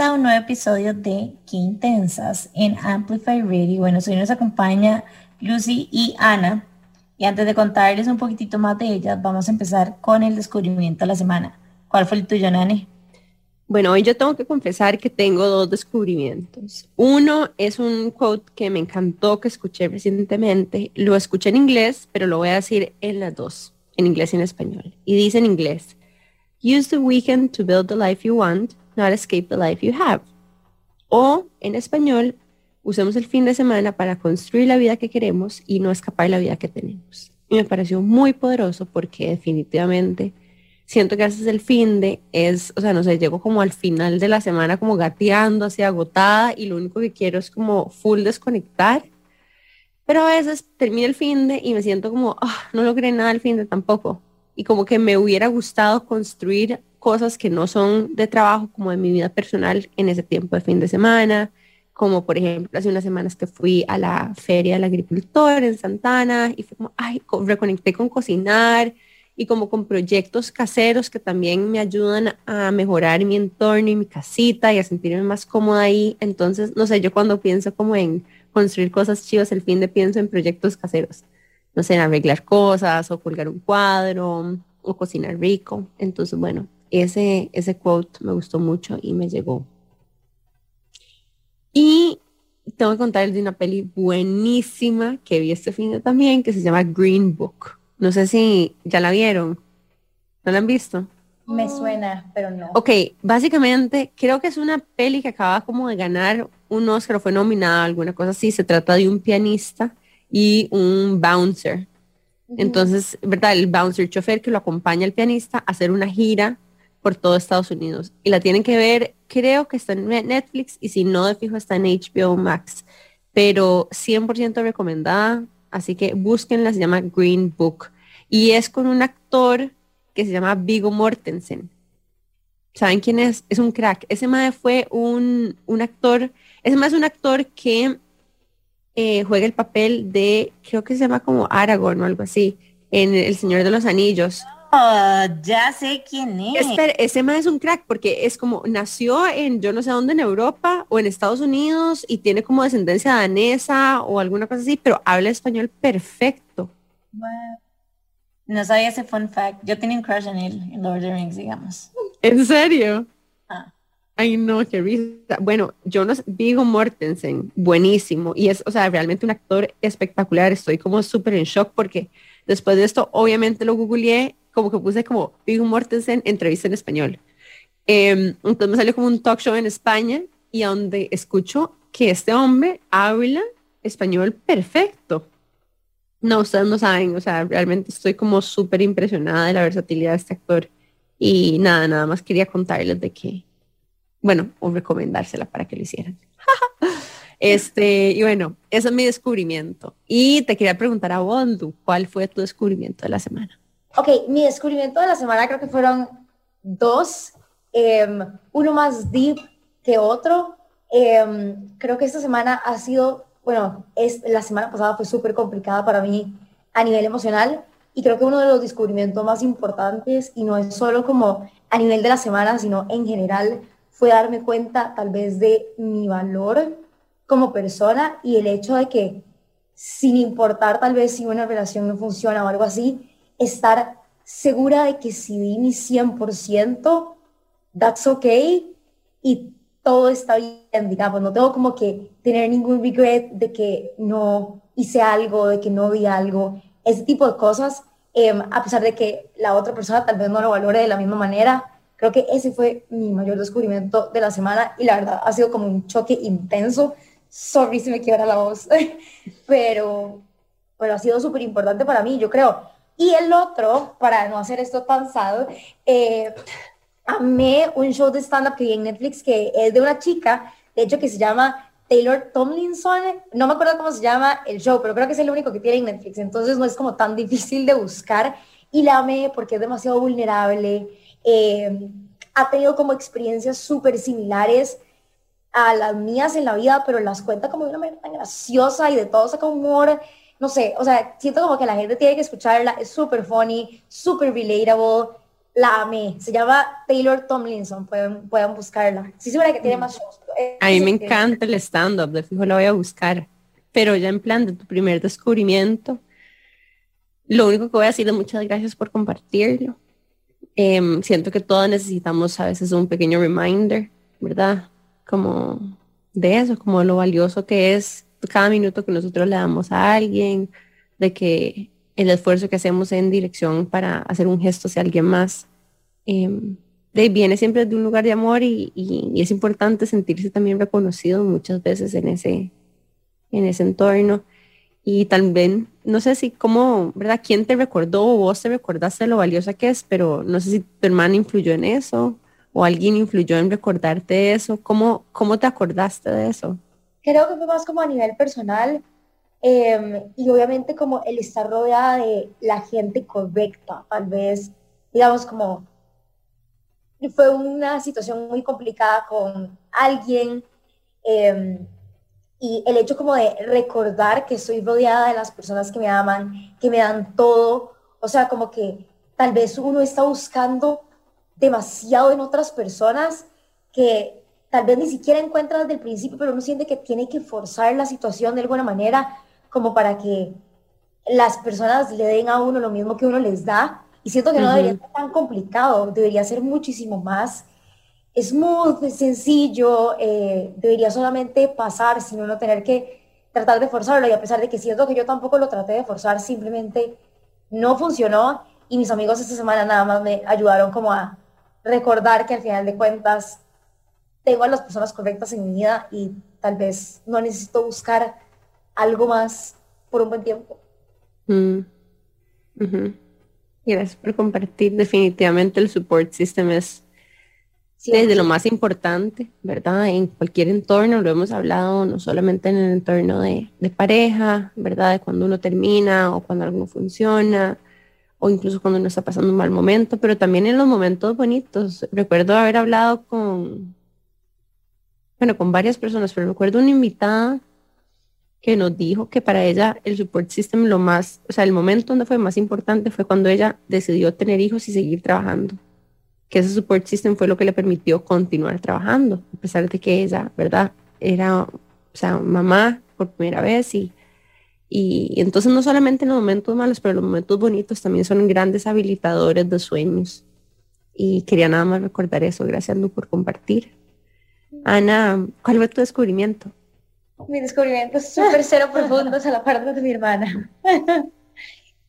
A un nuevo episodio de Qué Intensas en Amplify Radio. Bueno, hoy nos acompaña Lucy y Ana. Y antes de contarles un poquitito más de ellas, vamos a empezar con el descubrimiento de la semana. ¿Cuál fue el tuyo, Nani? Bueno, hoy yo tengo que confesar que tengo dos descubrimientos. Uno es un quote que me encantó, que escuché recientemente. Lo escuché en inglés, pero lo voy a decir en las dos, en inglés y en español. Y dice en inglés, Use the weekend to build the life you want not escape the life you have. O en español, usemos el fin de semana para construir la vida que queremos y no escapar la vida que tenemos. Y me pareció muy poderoso porque definitivamente siento que haces el fin de es, o sea, no sé, llego como al final de la semana como gateando, así agotada y lo único que quiero es como full desconectar. Pero a veces termino el fin de y me siento como, ah, no logré nada el fin de tampoco. Y como que me hubiera gustado construir cosas que no son de trabajo, como de mi vida personal en ese tiempo de fin de semana, como por ejemplo hace unas semanas que fui a la feria del agricultor en Santana y fue como, ay, reconecté con cocinar y como con proyectos caseros que también me ayudan a mejorar mi entorno y mi casita y a sentirme más cómoda ahí. Entonces, no sé, yo cuando pienso como en construir cosas chivas, el fin de pienso en proyectos caseros. No sé, arreglar cosas o colgar un cuadro o cocinar rico. Entonces, bueno, ese, ese quote me gustó mucho y me llegó. Y tengo que contarles de una peli buenísima que vi este fin de también, que se llama Green Book. No sé si ya la vieron. ¿No la han visto? Me suena, pero no. Ok, básicamente creo que es una peli que acaba como de ganar un Oscar, fue nominada, alguna cosa así. Se trata de un pianista y un bouncer. Entonces, ¿verdad? El bouncer chofer que lo acompaña al pianista a hacer una gira por todo Estados Unidos. Y la tienen que ver, creo que está en Netflix y si no, de fijo está en HBO Max. Pero 100% recomendada, así que búsquenla, se llama Green Book. Y es con un actor que se llama Vigo Mortensen. ¿Saben quién es? Es un crack. Ese madre fue un, un actor, ese más es un actor que eh, juega el papel de, creo que se llama como Aragorn o algo así, en El Señor de los Anillos. Oh, ya sé quién es. Espera, ese man es un crack porque es como nació en yo no sé dónde en Europa o en Estados Unidos y tiene como descendencia danesa o alguna cosa así, pero habla español perfecto. No sabía ese fun fact. Yo tenía un crush en él, en Lord of the Rings, digamos. ¿En serio? Ay, no, qué risa. Bueno, Jonas Vigo Mortensen, buenísimo. Y es, o sea, realmente un actor espectacular. Estoy como súper en shock porque después de esto, obviamente lo googleé como que puse como Viggo Mortensen entrevista en español. Em, entonces me salió como un talk show en España y donde escucho que este hombre habla español perfecto. No, ustedes no saben, o sea, realmente estoy como súper impresionada de la versatilidad de este actor. Y nada, nada más quería contarles de que, bueno, o recomendársela para que lo hicieran. este, y bueno, eso es mi descubrimiento. Y te quería preguntar a Bondu, ¿cuál fue tu descubrimiento de la semana? Ok, mi descubrimiento de la semana creo que fueron dos, em, uno más deep que otro. Em, creo que esta semana ha sido, bueno, es, la semana pasada fue súper complicada para mí a nivel emocional y creo que uno de los descubrimientos más importantes, y no es solo como a nivel de la semana, sino en general, fue darme cuenta tal vez de mi valor como persona y el hecho de que sin importar tal vez si una relación no funciona o algo así, estar segura de que si di mi 100%, that's okay y todo está bien, digamos, no tengo como que tener ningún regret de que no hice algo, de que no di algo, ese tipo de cosas, em, a pesar de que la otra persona tal vez no lo valore de la misma manera, Creo que ese fue mi mayor descubrimiento de la semana y la verdad ha sido como un choque intenso. Sorry si me quiebra la voz, pero, pero ha sido súper importante para mí, yo creo. Y el otro, para no hacer esto tan sad, eh, amé un show de stand-up que vi en Netflix que es de una chica, de hecho que se llama Taylor Tomlinson, no me acuerdo cómo se llama el show, pero creo que es el único que tiene en Netflix, entonces no es como tan difícil de buscar y la amé porque es demasiado vulnerable, eh, ha tenido como experiencias súper similares a las mías en la vida, pero las cuenta como de una manera tan graciosa y de todo saca humor, no sé, o sea, siento como que la gente tiene que escucharla, es súper funny, súper relatable, la amé. Se llama Taylor Tomlinson, pueden, pueden buscarla. Sí, segura que tiene más shows. A mí me encanta el stand-up, de fijo la voy a buscar. Pero ya en plan de tu primer descubrimiento, lo único que voy a decir es muchas gracias por compartirlo. Em, siento que todos necesitamos a veces un pequeño reminder, ¿verdad? Como de eso, como lo valioso que es cada minuto que nosotros le damos a alguien, de que el esfuerzo que hacemos en dirección para hacer un gesto hacia alguien más, eh, viene siempre de un lugar de amor y, es importante sentirse también reconocido muchas veces en ese, en ese entorno. Y también, no sé si cómo, ¿verdad? ¿Quién te recordó o vos te recordaste lo valiosa que es? Pero no sé si tu hermana influyó en eso o alguien influyó en recordarte eso. ¿Cómo, cómo te acordaste de eso? Creo que fue más como a nivel personal, Em, y obviamente como el estar rodeada de la gente correcta, tal vez, digamos como, fue una situación muy complicada con alguien em, y el hecho como de recordar que estoy rodeada de las personas que me aman, que me dan todo, o sea, como que tal vez uno está buscando demasiado en otras personas que tal vez ni siquiera encuentra desde el principio, pero uno siente que tiene que forzar la situación de alguna manera como para que las personas le den a uno lo mismo que uno les da. Y siento que no debería ser tan complicado, debería ser muchísimo más smooth, sencillo, eh, debería solamente pasar sin uno tener que tratar de forzarlo. Y a pesar de que siento que yo tampoco lo traté de forzar, simplemente no funcionó. Y mis amigos esta semana nada más me ayudaron como a recordar que al final de cuentas tengo a las personas correctas en mi vida y tal vez no necesito buscar algo más por un buen tiempo. Mm. Gracias por compartir. Definitivamente el support system es desde lo más importante, ¿verdad? En cualquier entorno, lo hemos hablado, no solamente en el entorno de, de, pareja, ¿verdad? De cuando uno termina o cuando algo no funciona, o incluso cuando uno está pasando un mal momento, pero también en los momentos bonitos. Recuerdo haber hablado con, bueno, con varias personas, pero recuerdo una invitada que nos dijo que para ella el support system lo más, o sea, el momento donde fue más importante fue cuando ella decidió tener hijos y seguir trabajando. Que ese support system fue lo que le permitió continuar trabajando, a pesar de que ella, ¿verdad? Era, o sea, mamá por primera vez y, y, entonces no solamente en los momentos malos, pero los momentos bonitos también son grandes habilitadores de sueños. Y quería nada más recordar eso. Gracias, Lu, por compartir. Ana, ¿cuál fue tu descubrimiento? mi descubrimiento es súper cero profundo a la parte de mi hermana.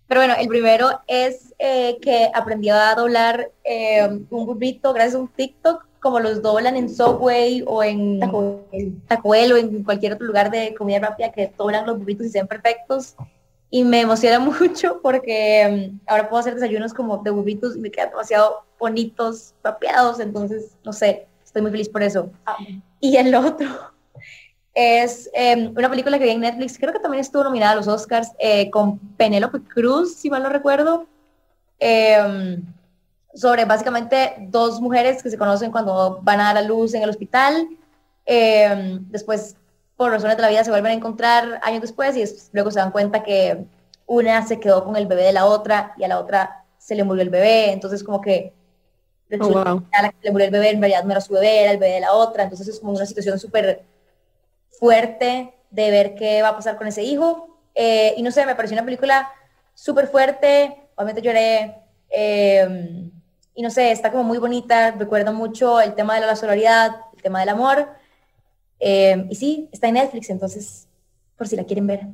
Pero bueno, el primero es eh, que aprendí a doblar eh, un burrito gracias a un TikTok, como los doblan en Subway o en Taco Bell o en cualquier otro lugar de comida rápida que doblan los burritos y sean perfectos. Y me emociona mucho porque mm, ahora puedo hacer desayunos como de burritos y me quedan demasiado bonitos, papeados. Entonces, no sé, estoy muy feliz por eso. Y el otro es em, una película que vi en Netflix, creo que también estuvo nominada a los Oscars, eh, con Penélope Cruz, si mal no recuerdo, em, sobre básicamente dos mujeres que se conocen cuando van a dar a luz en el hospital, em, después por razones de la vida se vuelven a encontrar años después y luego se dan cuenta que una se quedó con el bebé de la otra y a la otra se le murió el bebé, entonces como que oh, a la que le murió el bebé en realidad no era su bebé, era el bebé de la otra, entonces es como una situación súper fuerte de ver qué va a pasar con ese hijo. Eh, y no sé, me pareció una película súper fuerte, obviamente lloré. Em, y no sé, está como muy bonita, recuerdo mucho el tema de la solidaridad, el tema del amor. Em, y sí, está en Netflix, entonces, por si la quieren ver.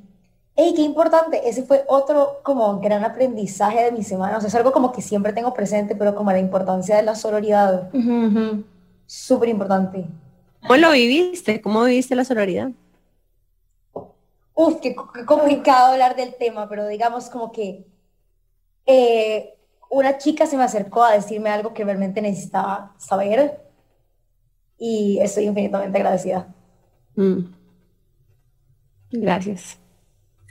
¡Ey, qué importante! Ese fue otro como gran aprendizaje de mi semana. O sea, es algo como que siempre tengo presente, pero como la importancia de la sororidad. Súper importante. ¿Cómo lo viviste? ¿Cómo viviste la sororidad? Uf, qué, complicado hablar del tema, pero digamos como que eh, una chica se me acercó a decirme algo que realmente necesitaba saber y estoy infinitamente agradecida. Mm. Gracias.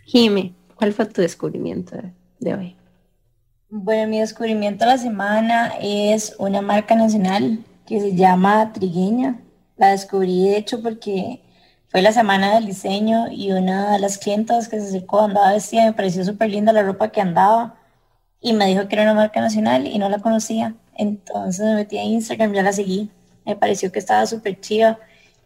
Jime, ¿cuál fue tu descubrimiento de hoy? Bueno, mi descubrimiento de la semana es una marca nacional que se llama Trigueña. La descubrí de hecho porque fue la semana del diseño y una de las clientas que se acercó andaba vestida, me pareció súper linda la ropa que andaba y me dijo que era una marca nacional y no la conocía. Entonces me metí a Instagram, ya la seguí. Me pareció que estaba súper chida.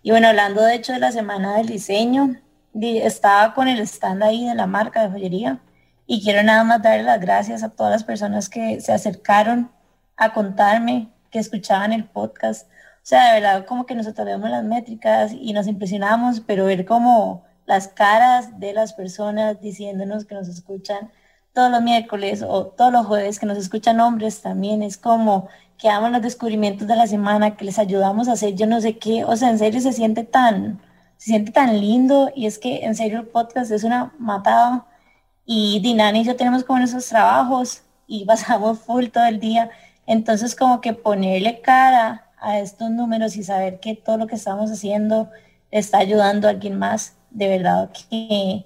Y bueno, hablando de hecho de la semana del diseño, estaba con el stand ahí de la marca de joyería y quiero nada más darle las gracias a todas las personas que se acercaron a contarme que escuchaban el podcast. O sea, de verdad, como que nosotros vemos las métricas y nos impresionamos, pero ver como las caras de las personas diciéndonos que nos escuchan todos los miércoles o todos los jueves, que nos escuchan hombres también, es como que damos los descubrimientos de la semana, que les ayudamos a hacer yo no sé qué, o sea, en serio se siente tan, se siente tan lindo y es que en serio el podcast es una matada. Y Dinani y yo tenemos como nuestros trabajos y pasamos full todo el día, entonces como que ponerle cara a estos números y saber que todo lo que estamos haciendo está ayudando a alguien más, de verdad que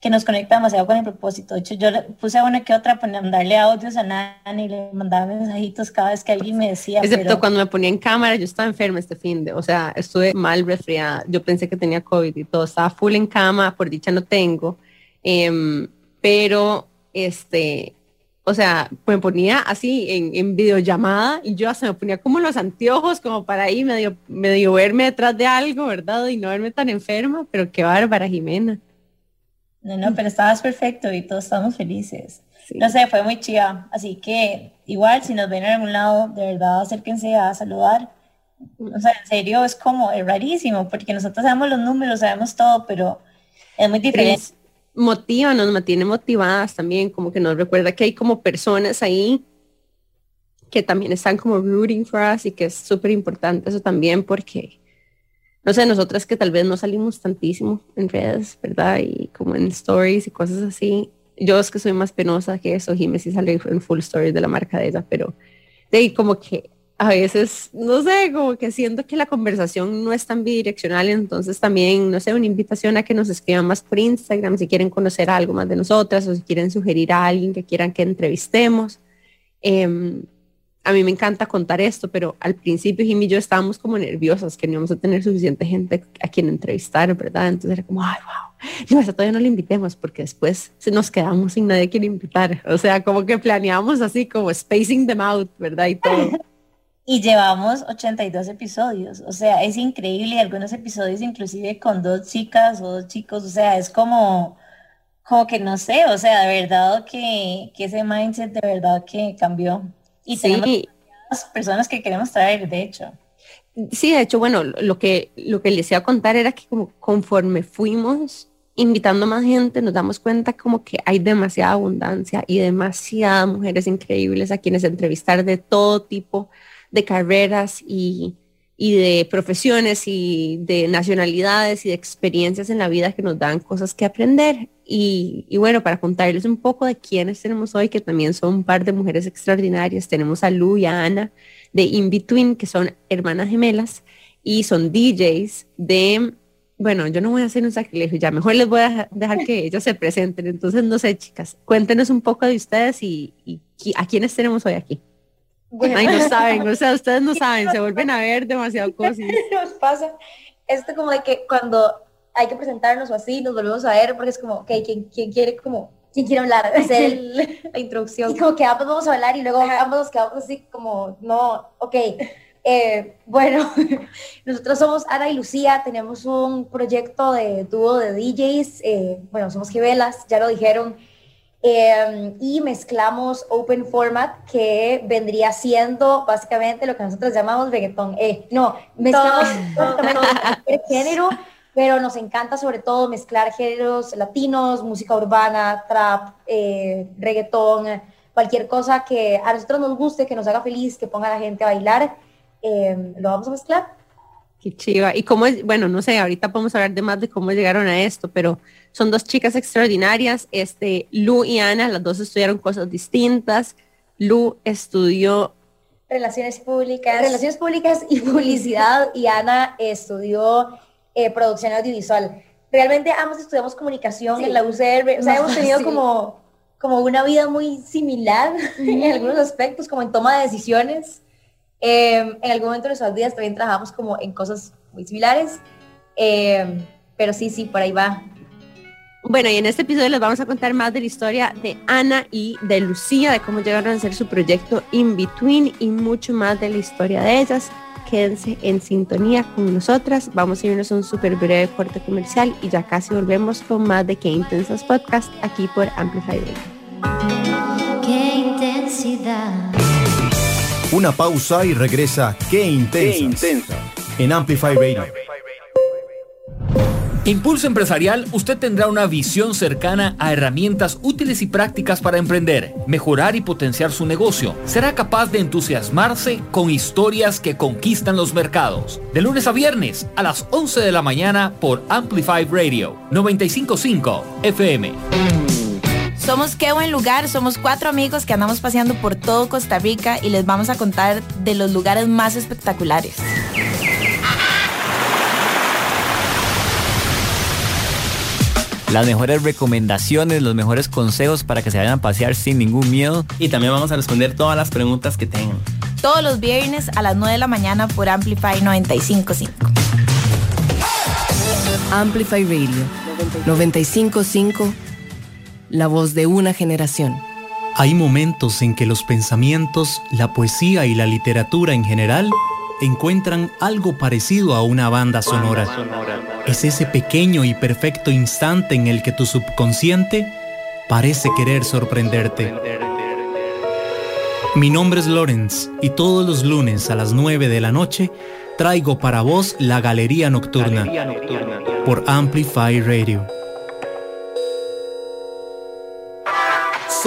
que nos conecta demasiado con el propósito. De hecho, yo le puse una que otra para mandarle audios a Nani y le mandaba mensajitos cada vez que alguien me decía. Excepto cuando me ponía en cámara, yo estaba enferma este fin de, o sea, estuve mal resfriada. Yo pensé que tenía COVID y todo, estaba full en cama, por dicha no tengo. Em, pero, este, o sea, me ponía así en, en, videollamada y yo hasta me ponía como los anteojos como para ahí medio, medio verme detrás de algo, ¿verdad? Y no verme tan enferma, pero qué bárbara, Jimena. No, no, pero estabas perfecto y todos estamos felices. No sé, fue muy chida. Así que igual, si nos ven en algún lado, de verdad acérquense a saludar. O sea, en serio, es como, es rarísimo, porque nosotros sabemos los números, sabemos todo, pero es muy diferente. Motiva, nos mantiene motivadas también, como que nos recuerda que hay como personas ahí que también están como rooting for us y que es súper importante eso también porque no sé, nosotras que tal vez no salimos tantísimo en redes, ¿verdad? Y como en stories y cosas así. Yo es que soy más penosa que eso, Jiménez sí sale en full stories de la marca de ella, pero de ahí como que a veces, no sé, como que siento que la conversación no es tan bidireccional, entonces también, no sé, una invitación a que nos escriban más por Instagram si quieren conocer algo más de nosotras o si quieren sugerir a alguien que quieran que entrevistemos. Eh, a mí me encanta contar esto, pero al principio Jimmy y yo estábamos como nerviosas, que no íbamos a tener suficiente gente a quien entrevistar, ¿verdad? Entonces era como, ay, wow, no, eso todavía no le invitemos porque después se nos quedamos sin nadie a quien invitar. O sea, como que planeamos así como spacing them out, ¿verdad? Y todo. Y llevamos 82 episodios, o sea, es increíble, algunos episodios inclusive con dos chicas o dos chicos, o sea, es como, como que no sé, o sea, de verdad que, que ese mindset de verdad que cambió. Y sí. tenemos personas que queremos traer, de hecho. Sí, de hecho, bueno, lo que, lo que les iba a contar era que como conforme fuimos invitando más gente, nos damos cuenta como que hay demasiada abundancia y demasiadas mujeres increíbles a quienes entrevistar de todo tipo de carreras y, y de profesiones y de nacionalidades y de experiencias en la vida que nos dan cosas que aprender. Y, bueno, para contarles un poco de quiénes tenemos hoy, que también son un par de mujeres extraordinarias, tenemos a Lu y a Ana de In Between, que son hermanas gemelas y son DJs de, bueno, yo no voy a hacer un sacrilegio, ya mejor les voy a dejar que ellos se presenten. Entonces, no sé, chicas, cuéntenos un poco de ustedes y, a quiénes tenemos hoy aquí. Bueno. Ay, no saben, o sea, ustedes no saben, se vuelven a ver demasiado cosas. Nos pasa esto como de que cuando hay que presentarnos o así, nos volvemos a ver porque es como, ok, ¿quién, quién quiere como, quién quiere hablar? Hacer la introducción. Y como que ambos vamos a hablar y luego ambos nos quedamos así como, no, ok. Eh, bueno, nosotros somos Ana y Lucía, tenemos un proyecto de dúo de DJs, eh, bueno, somos gemelas, ya lo dijeron, eh, y mezclamos open format que vendría siendo básicamente lo que nosotros llamamos reggaetón. no, mezclamos género pero nos encanta sobre todo mezclar géneros latinos, música urbana, trap, eh, reggaetón, cualquier cosa que a nosotros nos guste, que nos haga feliz, que ponga a la gente a bailar, eh, lo vamos a mezclar. Qué chiva. Y cómo es, bueno, no sé, ahorita podemos hablar de más de cómo llegaron a esto, pero son dos chicas extraordinarias. Este, Lu y Ana, las dos estudiaron cosas distintas. Lu estudió Relaciones públicas. Relaciones públicas y publicidad y Ana estudió eh, producción audiovisual. Realmente ambos estudiamos comunicación en la UCR, o sea, hemos tenido como, como una vida muy similar en algunos aspectos, como en toma de decisiones. Em, en algún momento de nuestras vidas también trabajamos como en cosas muy similares, em, pero sí, sí, por ahí va. Bueno, y en este episodio les vamos a contar más de la historia de Ana y de Lucía, de cómo llegaron a hacer su proyecto In Between y mucho más de la historia de ellas quédense en sintonía con nosotras. Vamos a irnos a un súper breve corte comercial y ya casi volvemos con más de Qué Intensas Podcast aquí por Amplify Radio. Qué intensidad. Una pausa y regresa Qué Intensas, Qué en Amplify Radio. Impulso Empresarial, usted tendrá una visión cercana a herramientas útiles y prácticas para emprender, mejorar y potenciar su negocio. Será capaz de entusiasmarse con historias que conquistan los mercados. De lunes a viernes a las 11 de la mañana por Amplify Radio 955 FM. Somos Qué Buen Lugar, somos cuatro amigos que andamos paseando por todo Costa Rica y les vamos a contar de los lugares más espectaculares. las mejores recomendaciones, los mejores consejos para que se vayan a pasear sin ningún miedo. Y también vamos a responder todas las preguntas que tengan. Todos los viernes a las 9 de la mañana por Amplify 955. Amplify Radio 955, la voz de una generación. Hay momentos en que los pensamientos, la poesía y la literatura en general encuentran algo parecido a una banda sonora. Es ese pequeño y perfecto instante en el que tu subconsciente parece querer sorprenderte. Mi nombre es Lawrence y todos los lunes a las 9 de la noche traigo para vos la Galería Nocturna, por Amplify Radio.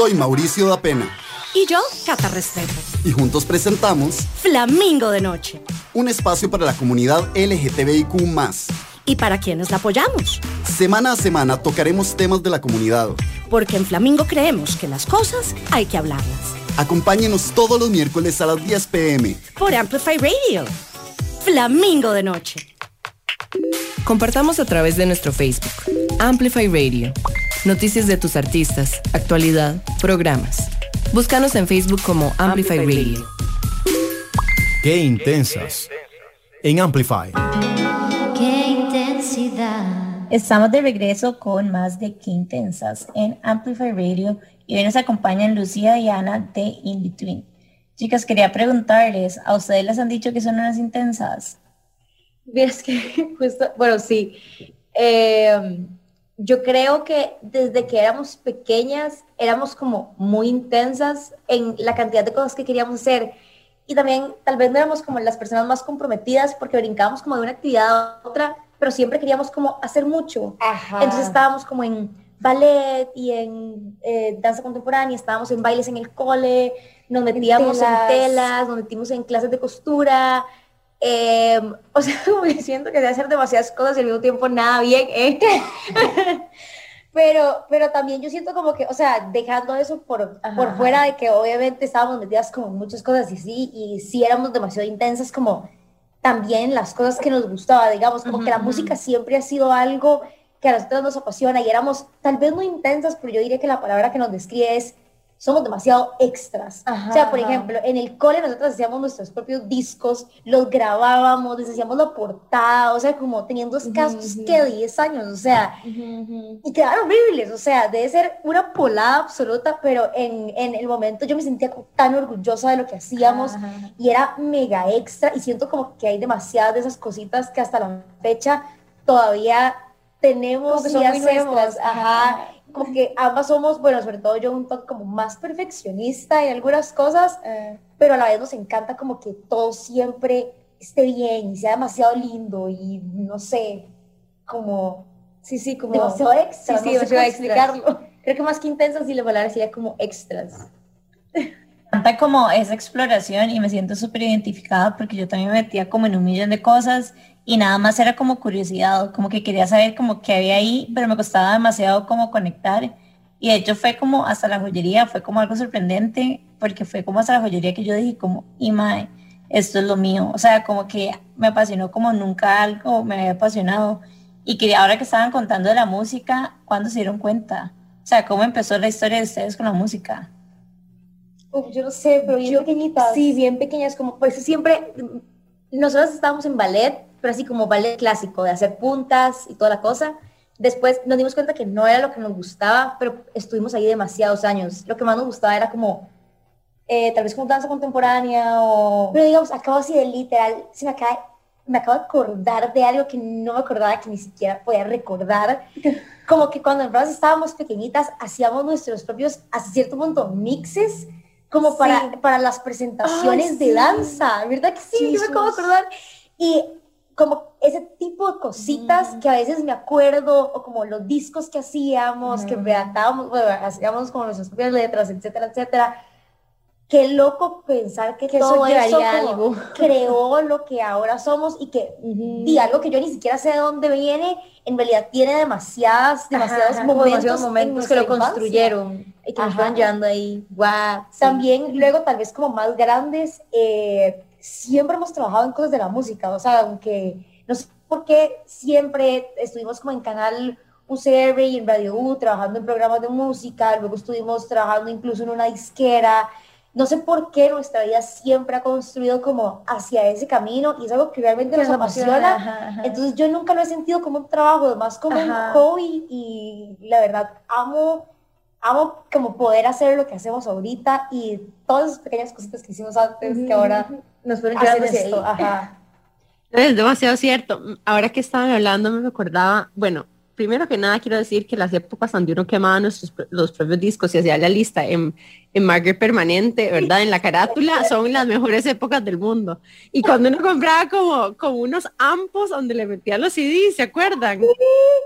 Soy Mauricio da Pena y yo, Cata Restrepo. Y juntos presentamos Flamingo de Noche. Un espacio para la comunidad LGTBIQ y para quienes la apoyamos. Semana a semana tocaremos temas de la comunidad. Porque en Flamingo creemos que las cosas hay que hablarlas. Acompáñenos todos los miércoles a las 10 pm. Por Amplify Radio. Flamingo de Noche. Compartamos a través de nuestro Facebook. Amplify Radio. Noticias de tus artistas, actualidad, programas. Búscanos en Facebook como Amplify Radio. Qué intensas. En Amplify. Qué intensidad. Estamos de regreso con más de Qué intensas en Amplify Radio y hoy nos acompañan Lucía y Ana de In Between. Chicas, quería preguntarles, ¿a ustedes les han dicho que son unas intensas? Ves que justo, bueno, sí. Eh, yo creo que desde que éramos pequeñas éramos como muy intensas en la cantidad de cosas que queríamos hacer. Y también tal vez no éramos como las personas más comprometidas porque brincábamos como de una actividad a otra, pero siempre queríamos como hacer mucho. Entonces estábamos como en ballet y en eh, danza contemporánea, estábamos en bailes en el cole, nos metíamos en telas, nos metimos en clases de costura, Em, o sea, como diciendo que de hacer demasiadas cosas y al mismo tiempo nada bien. ¿eh? pero, pero también yo siento como que, o sea, dejando eso por, por fuera de que obviamente estábamos metidas como muchas cosas y sí, y sí éramos demasiado intensas como también las cosas que nos gustaba, digamos, como que la música siempre ha sido algo que a nosotros nos apasiona y éramos tal vez muy intensas, pero yo diría que la palabra que nos describe es somos demasiado extras. o sea, por ejemplo, en el cole nosotros hacíamos nuestros propios discos, los grabábamos, les hacíamos la portada, o sea, como teniendo escasos que 10 años, o sea, y quedaron horribles, o sea, debe ser una polada absoluta, pero en, en el momento yo me sentía tan orgullosa de lo que hacíamos y era mega extra y siento como que hay demasiadas de esas cositas que hasta la fecha todavía tenemos y hacemos. Ajá como que ambas somos, bueno, sobre todo yo un poco como más perfeccionista en algunas cosas, eh. pero a la vez nos encanta como que todo siempre esté bien y sea demasiado lindo y no sé, como, sí, sí, como... Demasiado extra, Sí, sí, no sé extras. explicarlo. Creo que más que intensas y la palabra sería como extras. encanta como esa exploración y me siento súper identificada porque yo también me metía como en un millón de cosas y nada más era como curiosidad, como que quería saber como qué había ahí, pero me costaba demasiado como conectar y de hecho fue como hasta la joyería, fue como algo sorprendente porque fue como hasta la joyería que yo dije como, y mae, esto es lo mío, o sea, como que me apasionó como nunca algo me había apasionado y que ahora que estaban contando de la música, ¿cuándo se dieron cuenta? O sea, ¿cómo empezó la historia de ustedes con la música? Uf, yo no sé, pero bien pequeñitas. Sí, bien pequeñas, como por eso siempre nosotros estábamos en ballet, pero así como ballet clásico, de hacer puntas y toda la cosa. Después nos dimos cuenta que no era lo que nos gustaba, pero estuvimos ahí demasiados años. Lo que más nos gustaba era como, eh, tal vez como danza contemporánea o... Pero digamos, acabo así de literal, se me acaba, me acabo de acordar de algo que no me acordaba, que ni siquiera podía recordar. Como que cuando en verdad estábamos pequeñitas, hacíamos nuestros propios, hasta cierto punto, mixes como para, para las presentaciones Ay, de sí. danza, ¿verdad que sí? Sí, Yo me acabo de acordar. Y como ese tipo de cositas que a veces me acuerdo, o como los discos que hacíamos, que redactábamos, bueno, hacíamos como nuestras propias letras, etcétera, etcétera. Qué loco pensar que, Que eso todo eso como algo. creó lo que ahora somos y que di algo que yo ni siquiera sé de dónde viene, en realidad tiene demasiadas, demasiados ajá, momentos, demasiados en momentos que lo infancia. construyeron y que nos fueron llevando ahí. Guau. También luego tal vez como más grandes, eh, siempre hemos trabajado en cosas de la música, o sea, aunque no sé por qué siempre estuvimos como en canal UCR y en Radio U trabajando en programas de música, luego estuvimos trabajando incluso en una disquera. No sé por qué nuestra vida siempre ha construido como hacia ese camino y es algo que realmente nos apasiona. apasiona, ajá, ajá. Entonces yo nunca lo he sentido como un trabajo, más como Ajá. un hobby y la verdad amo amo como poder hacer lo que hacemos ahorita y todas esas pequeñas cositas que hicimos antes que ahora nos llevando hacia esto. ahí. Ajá. Es demasiado cierto. Ahora que estaban hablando me recordaba, bueno, primero que nada quiero decir que las épocas donde uno quemaba nuestros, los propios discos y hacía la lista en, en marker permanente, ¿verdad? En la carátula, son las mejores épocas del mundo. Y cuando uno compraba como, como unos ampos donde le metía los CDs, ¿se acuerdan?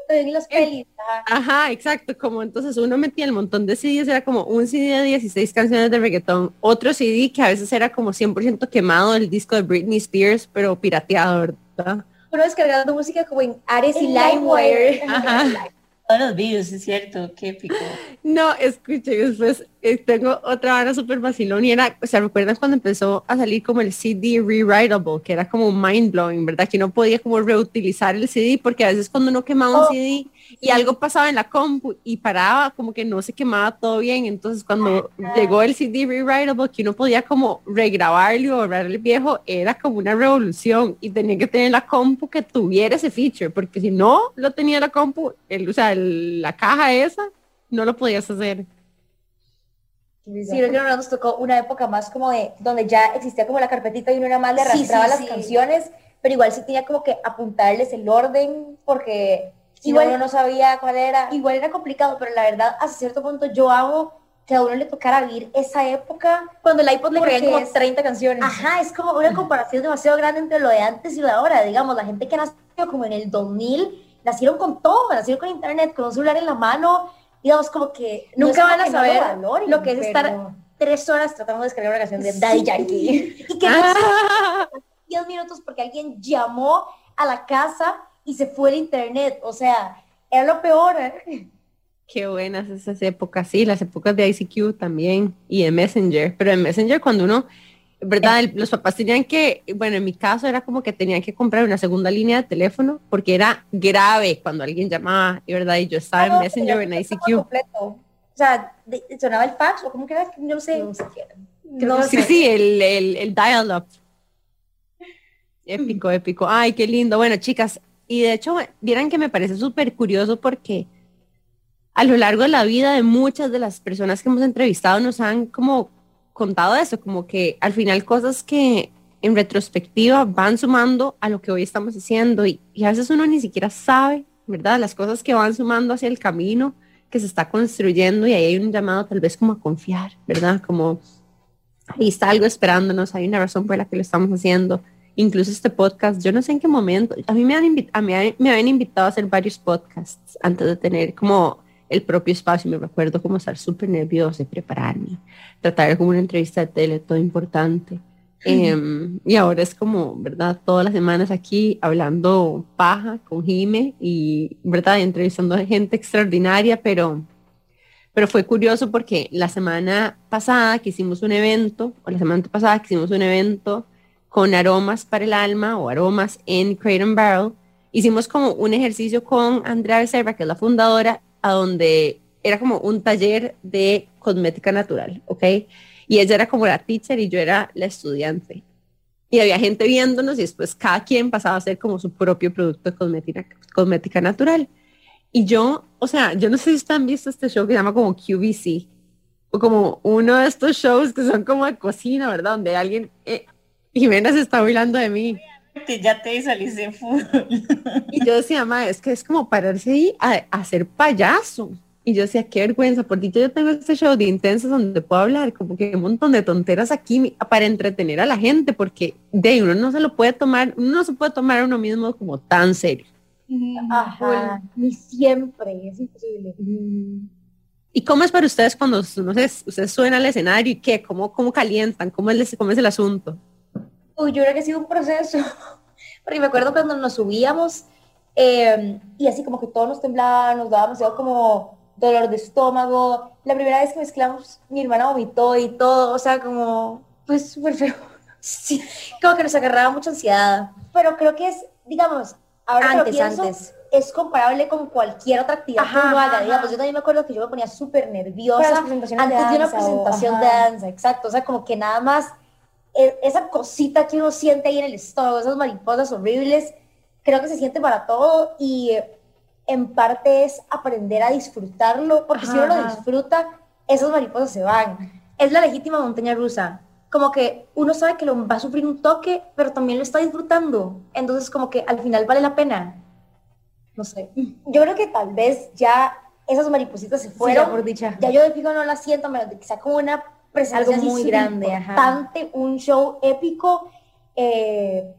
En las pelis. ajá. Ajá, exacto, como entonces uno metía el montón de CDs, era como un CD de 16 canciones de reggaetón, otro CD que a veces era como 100% quemado el disco de Britney Spears, pero pirateado, ¿verdad? Uno descargando música como en Ares y LimeWire. Ajá. Todos los videos, es cierto, qué épico. No, escuchen, después eh, tengo otra vara súper vacilón y era, o sea, ¿recuerdan cuando empezó a salir como el CD rewritable, que era como mind blowing, ¿verdad? Que no podía como reutilizar el CD porque a veces cuando uno quemaba un Oh, CD y algo pasaba en la compu y paraba, como que no se quemaba todo bien, entonces cuando llegó el CD rewritable, que uno podía como regrabarlo o borrar el viejo, era como una revolución y tenía que tener la compu que tuviera ese feature, porque si no lo tenía la compu, el, o sea, el- la caja esa, no lo podías hacer. Sí, creo que no nos tocó una época más como de donde ya existía como la carpetita y uno era más le Sí, arrastraba sí, las sí. canciones, pero igual sí tenía como que apuntarles el orden porque si Igual- uno no sabía cuál era. Igual era complicado, pero la verdad, hasta cierto punto yo amo que a uno le tocara vivir esa época. Cuando el iPod le caían como es- 30 canciones. Ajá, es como una comparación demasiado grande entre lo de antes y lo de ahora. Digamos, la gente que nació como en el 2000, nacieron con todo, nacieron con internet, con un celular en la mano. Digamos, como que no Nunca van a no saber valoren, lo que es pero- estar tres horas tratando de descargar una canción de Daddy Yankee. Y que no Ah. 10 minutos porque alguien llamó a la casa y se fue el internet. O sea, era lo peor. ¿eh? Qué buenas esas épocas, sí, las épocas de ICQ también y de Messenger, pero en Messenger cuando uno, ¿verdad? El- los papás tenían que, bueno, en mi caso era como que tenían que comprar una segunda línea de teléfono porque era grave cuando alguien llamaba, y verdad, y yo estaba en No, Messenger en tenía que ICQ. completo. O sea, de- sonaba el fax o como que era, yo no sé. No sé. No, sí, sí, el, el, el dial-up. Épico, épico. Ay, qué lindo. Bueno, chicas, y de hecho, vieran que me parece súper curioso porque a lo largo de la vida de muchas de las personas que hemos entrevistado nos han como contado eso, como que al final cosas que en retrospectiva van sumando a lo que hoy estamos haciendo y, y a veces uno ni siquiera sabe, ¿verdad? Las cosas que van sumando hacia el camino que se está construyendo y ahí hay un llamado tal vez como a confiar, ¿verdad? Como ahí está algo esperándonos, hay una razón por la que lo estamos haciendo incluso este podcast, yo no sé en qué momento, a mí me, han a mí me habían invitado a hacer varios podcasts antes de tener como el propio espacio, me recuerdo como estar súper nerviosa y prepararme, tratar como una entrevista de tele, todo importante. Em, y ahora es como, ¿verdad? Todas las semanas aquí hablando paja con Jime y, ¿verdad? Entrevistando a gente extraordinaria, pero, pero fue curioso porque la semana pasada que hicimos un evento, o la semana pasada que hicimos un evento con aromas para el alma o aromas en Creighton Barrel, hicimos como un ejercicio con Andrea Becerra, que es la fundadora, a donde era como un taller de cosmética natural, ¿ok? Y ella era como la teacher y yo era la estudiante. Y había gente viéndonos y después cada quien pasaba a hacer como su propio producto de cosmética, cosmética natural. Y yo, o sea, yo no sé si han visto este show que se llama como QVC, o como uno de estos shows que son como de cocina, ¿verdad? Donde alguien, eh, Jimena se está burlando de mí. Ya te visualicé full. Y yo decía, ma, es que es como pararse ahí a, a hacer payaso. Y yo decía, qué vergüenza, porque yo tengo este show de intensos donde puedo hablar como que un montón de tonteras aquí para entretener a la gente, porque de uno no se lo puede tomar, uno no se puede tomar a uno mismo como tan serio. Ajá, ni siempre, es imposible. ¿Y cómo es para ustedes cuando no sé, ustedes suben al escenario y qué? ¿Cómo, cómo calientan? ¿Cómo es, ¿Cómo es el asunto? Uy, yo creo que ha sido un proceso, porque me acuerdo cuando nos subíamos eh, y así como que todos nos temblaban, nos dábamos como dolor de estómago. La primera vez que mezclamos, mi hermana vomitó y todo, o sea, como, pues súper feo. Sí, como que nos agarraba mucha ansiedad. Pero creo que es, digamos, ahora antes, antes. es comparable con cualquier otra actividad que uno haga. Digamos, yo también me acuerdo que yo me ponía súper nerviosa antes de, una presentación de danza, exacto. O sea, como que nada más esa cosita que uno siente ahí en el estómago, esas mariposas horribles, creo que se siente para todo y en parte es aprender a disfrutarlo, porque si uno lo disfruta, esas mariposas se van. Es la legítima montaña rusa. Como que uno sabe que lo va a sufrir un toque, pero también lo está disfrutando. Entonces, como que al final vale la pena. No sé. Yo creo que tal vez ya esas maripositas se fueron. por dicha. Ya yo de fijo no la siento, que sea como una presencia muy grande, importante, un show épico. Eh,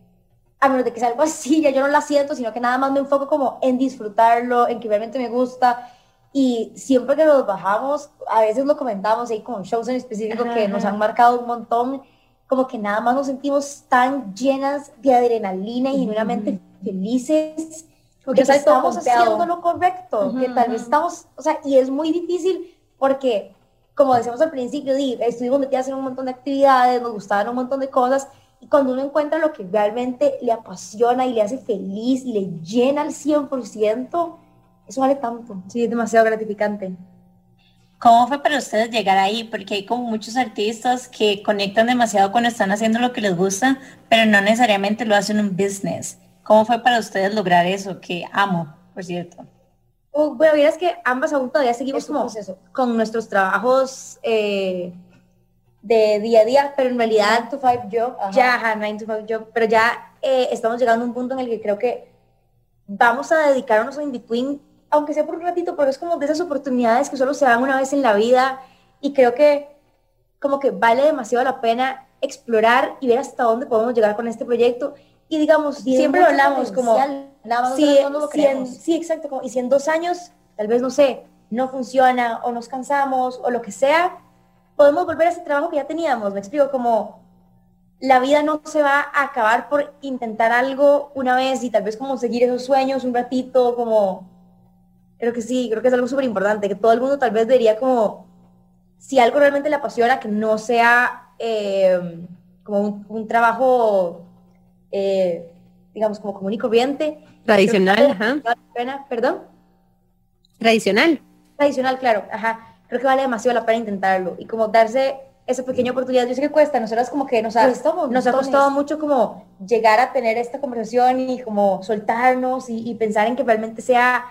a menos de que sea algo así, ya yo no la siento, sino que nada más me enfoco como en disfrutarlo, en que realmente me gusta. Y siempre que nos bajamos, a veces lo comentamos ahí con shows en específico que nos han marcado un montón, como que nada más nos sentimos tan llenas de adrenalina y genuinamente felices, porque estamos haciendo lo correcto, que tal vez estamos, o sea, y es muy difícil porque, como decíamos al principio, estuvimos metidas en un montón de actividades, nos gustaban un montón de cosas, y cuando uno encuentra lo que realmente le apasiona y le hace feliz y le llena al 100%, eso vale tanto. Sí, es demasiado gratificante. ¿Cómo fue para ustedes llegar ahí? Porque hay como muchos artistas que conectan demasiado cuando están haciendo lo que les gusta, pero no necesariamente lo hacen un business. ¿Cómo fue para ustedes lograr eso? Que amo, por cierto. Bueno, es que ambas aún todavía seguimos como con nuestros trabajos eh, de día a día, pero en realidad 9 to 5 job, ya, 9 to 5 job, pero ya eh, estamos llegando a un punto en el que creo que vamos a dedicarnos a In Between, aunque sea por un ratito, pero es como de esas oportunidades que solo se dan una vez en la vida y creo que como que vale demasiado la pena explorar y ver hasta dónde podemos llegar con este proyecto. Y digamos, siempre lo hablamos como, nada sí, lo sí, exacto, y si en dos años, tal vez, no sé, no funciona o nos cansamos o lo que sea, podemos volver a ese trabajo que ya teníamos. Me explico, como la vida no se va a acabar por intentar algo una vez y tal vez como seguir esos sueños un ratito, como... Creo que sí, creo que es algo súper importante, que todo el mundo tal vez debería como, si algo realmente le apasiona, que no sea eh, como un, trabajo, eh, digamos, como común y corriente. Tradicional, ajá. Perdón. Tradicional. Tradicional, claro, ajá creo que vale demasiado la pena intentarlo y como darse esa pequeña oportunidad. Yo sé que cuesta, nosotros como que nos ha, nos ha costado mucho como llegar a tener esta conversación y como soltarnos y, pensar en que realmente sea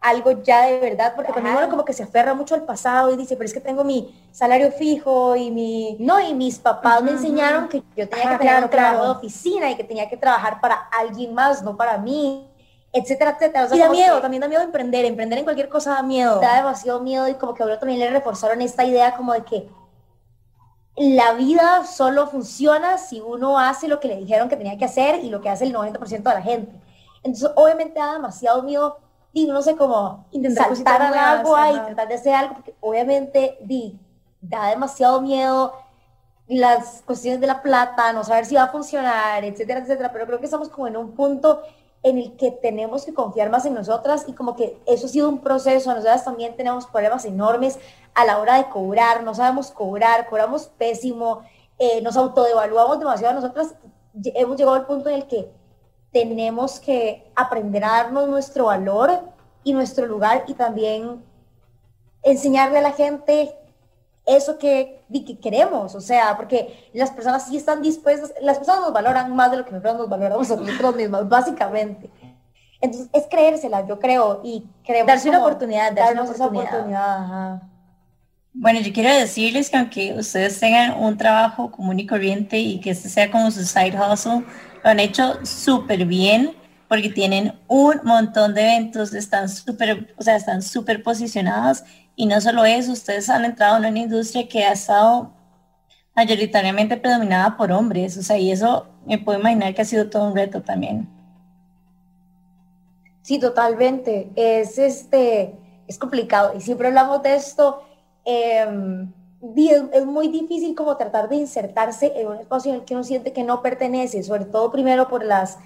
algo ya de verdad, porque también uno como que se aferra mucho al pasado y dice, pero es que tengo mi salario fijo y mi... No, y mis papás me enseñaron que yo tenía que tener un trabajo de oficina y que tenía que trabajar para alguien más, no para mí etcétera, etcétera. y da miedo, también da miedo emprender, emprender en cualquier cosa da miedo. Da demasiado miedo y como que ahora también le reforzaron esta idea como de que la vida solo funciona si uno hace lo que le dijeron que tenía que hacer y lo que hace el 90% de la gente. Entonces, obviamente da demasiado miedo, y no sé cómo Intentar saltar al agua y tratar de hacer algo, porque obviamente di, da demasiado miedo las cuestiones de la plata, no saber si va a funcionar, etcétera, etcétera, pero creo que estamos como en un punto en el que tenemos que confiar más en nosotras y como que eso ha sido un proceso, nosotras también tenemos problemas enormes a la hora de cobrar, no sabemos cobrar, cobramos pésimo, eh, nos autodevaluamos demasiado nosotras, hemos llegado al punto en el que tenemos que aprender a darnos nuestro valor y nuestro lugar y también enseñarle a la gente eso que, di que queremos, o sea, porque las personas sí están dispuestas, las personas nos valoran más de lo que nosotros nos valoramos a nosotros mismos, básicamente. Entonces, es creérsela, yo creo, y creemos Darse una oportunidad, darse darnos una esa oportunidad. oportunidad, ajá. Bueno, yo quiero decirles que aunque ustedes tengan un trabajo común y corriente y que este sea como su side hustle, lo han hecho súper bien porque tienen un montón de eventos, están súper, o sea, están súper posicionados y no solo eso, ustedes han entrado en una industria que ha estado mayoritariamente predominada por hombres, o sea, y eso me puedo imaginar que ha sido todo un reto también. Sí, totalmente. Es este, es complicado. Y siempre hablamos de esto. di- es, muy difícil como tratar de insertarse en un espacio en el que uno siente que no pertenece, sobre todo primero por las,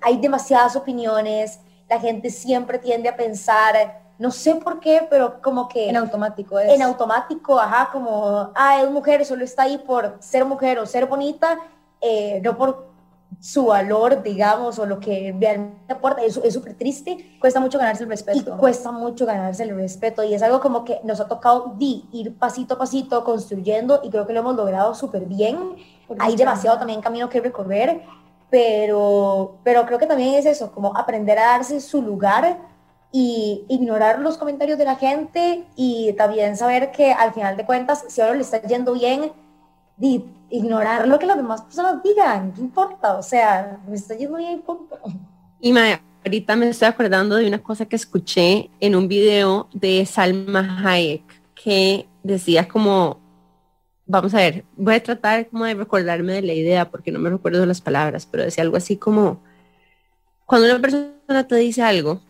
hay demasiadas opiniones, la gente siempre tiende a pensar, no sé por qué, pero como que En automático es. en automático, ajá, como, ah, es mujer, solo está ahí por ser mujer o ser bonita, eh, no por su valor, digamos, o lo que realmente aporta, es es súper triste. Cuesta mucho ganarse el Y respeto. cuesta mucho ganarse el respeto y es algo como que nos ha tocado di, ir pasito a pasito construyendo y creo que lo hemos logrado súper bien. Hay demasiado también camino que recorrer, pero, pero creo que también es eso, como aprender a darse su lugar y ignorar los comentarios de la gente y también saber que al final de cuentas, si a uno le está yendo bien, ignorar lo que las demás personas digan, ¿qué importa? O sea, me está yendo bien, punto. Y ahorita me estoy acordando de una cosa que escuché en un video de Salma Hayek que decía como, vamos a ver, voy a tratar como de recordarme de la idea porque no me recuerdo las palabras, pero decía algo así como, cuando una persona te dice algo,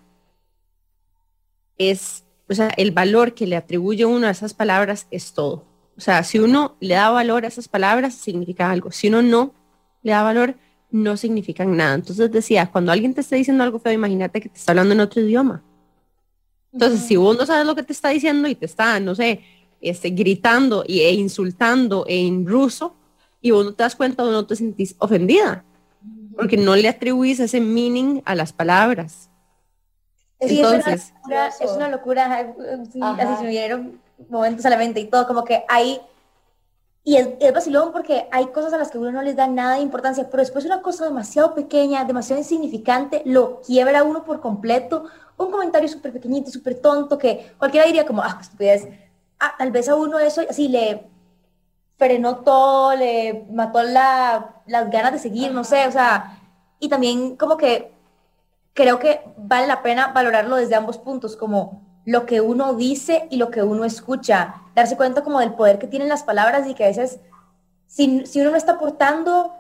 es, o sea, el valor que le atribuye uno a esas palabras es todo. O sea, si uno le da valor a esas palabras, significa algo. Si uno no le da valor, no significan nada. Entonces decía, cuando alguien te esté diciendo algo feo, imagínate que te está hablando en otro idioma. Entonces, si vos no sabes lo que te está diciendo y te está, no sé, este, gritando y, e insultando en ruso, y vos no te das cuenta o no te sentís ofendida, porque no le atribuís ese meaning a las palabras. Sí, Entonces, es una locura, es una locura, ajá, sí, Ajá. así se me vinieron momentos a la mente y todo, como que hay, y es, es vacilón porque hay cosas a las que uno no les da nada de importancia, pero después una cosa demasiado pequeña, demasiado insignificante, lo quiebra a uno por completo, un comentario súper pequeñito, súper tonto, que cualquiera diría como, ah, qué estupidez, ah, tal vez a uno eso así le frenó todo, le mató la, las ganas de seguir, no sé, o sea, y también como que creo que vale la pena valorarlo desde ambos puntos, como lo que uno dice y lo que uno escucha, darse cuenta como del poder que tienen las palabras y que a veces, si, si uno no está aportando,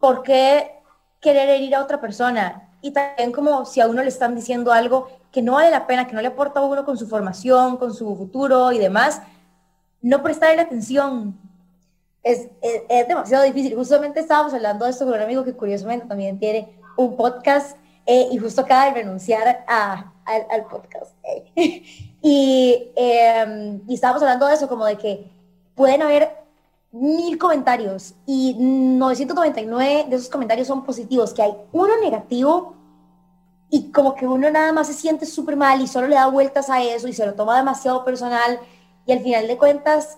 ¿por qué querer herir a otra persona? Y también como si a uno le están diciendo algo que no vale la pena, que no le aporta a uno con su formación, con su futuro y demás, no prestarle atención. Es, es, es demasiado difícil. Justamente estábamos hablando de esto con un amigo que curiosamente también tiene un podcast eh, y justo acaba de renunciar a, al, podcast. y, eh, y estábamos hablando de eso, como de que pueden haber mil comentarios y 999 de esos comentarios son positivos, que hay uno negativo y como que uno nada más se siente súper mal y solo le da vueltas a eso y se lo toma demasiado personal y al final de cuentas,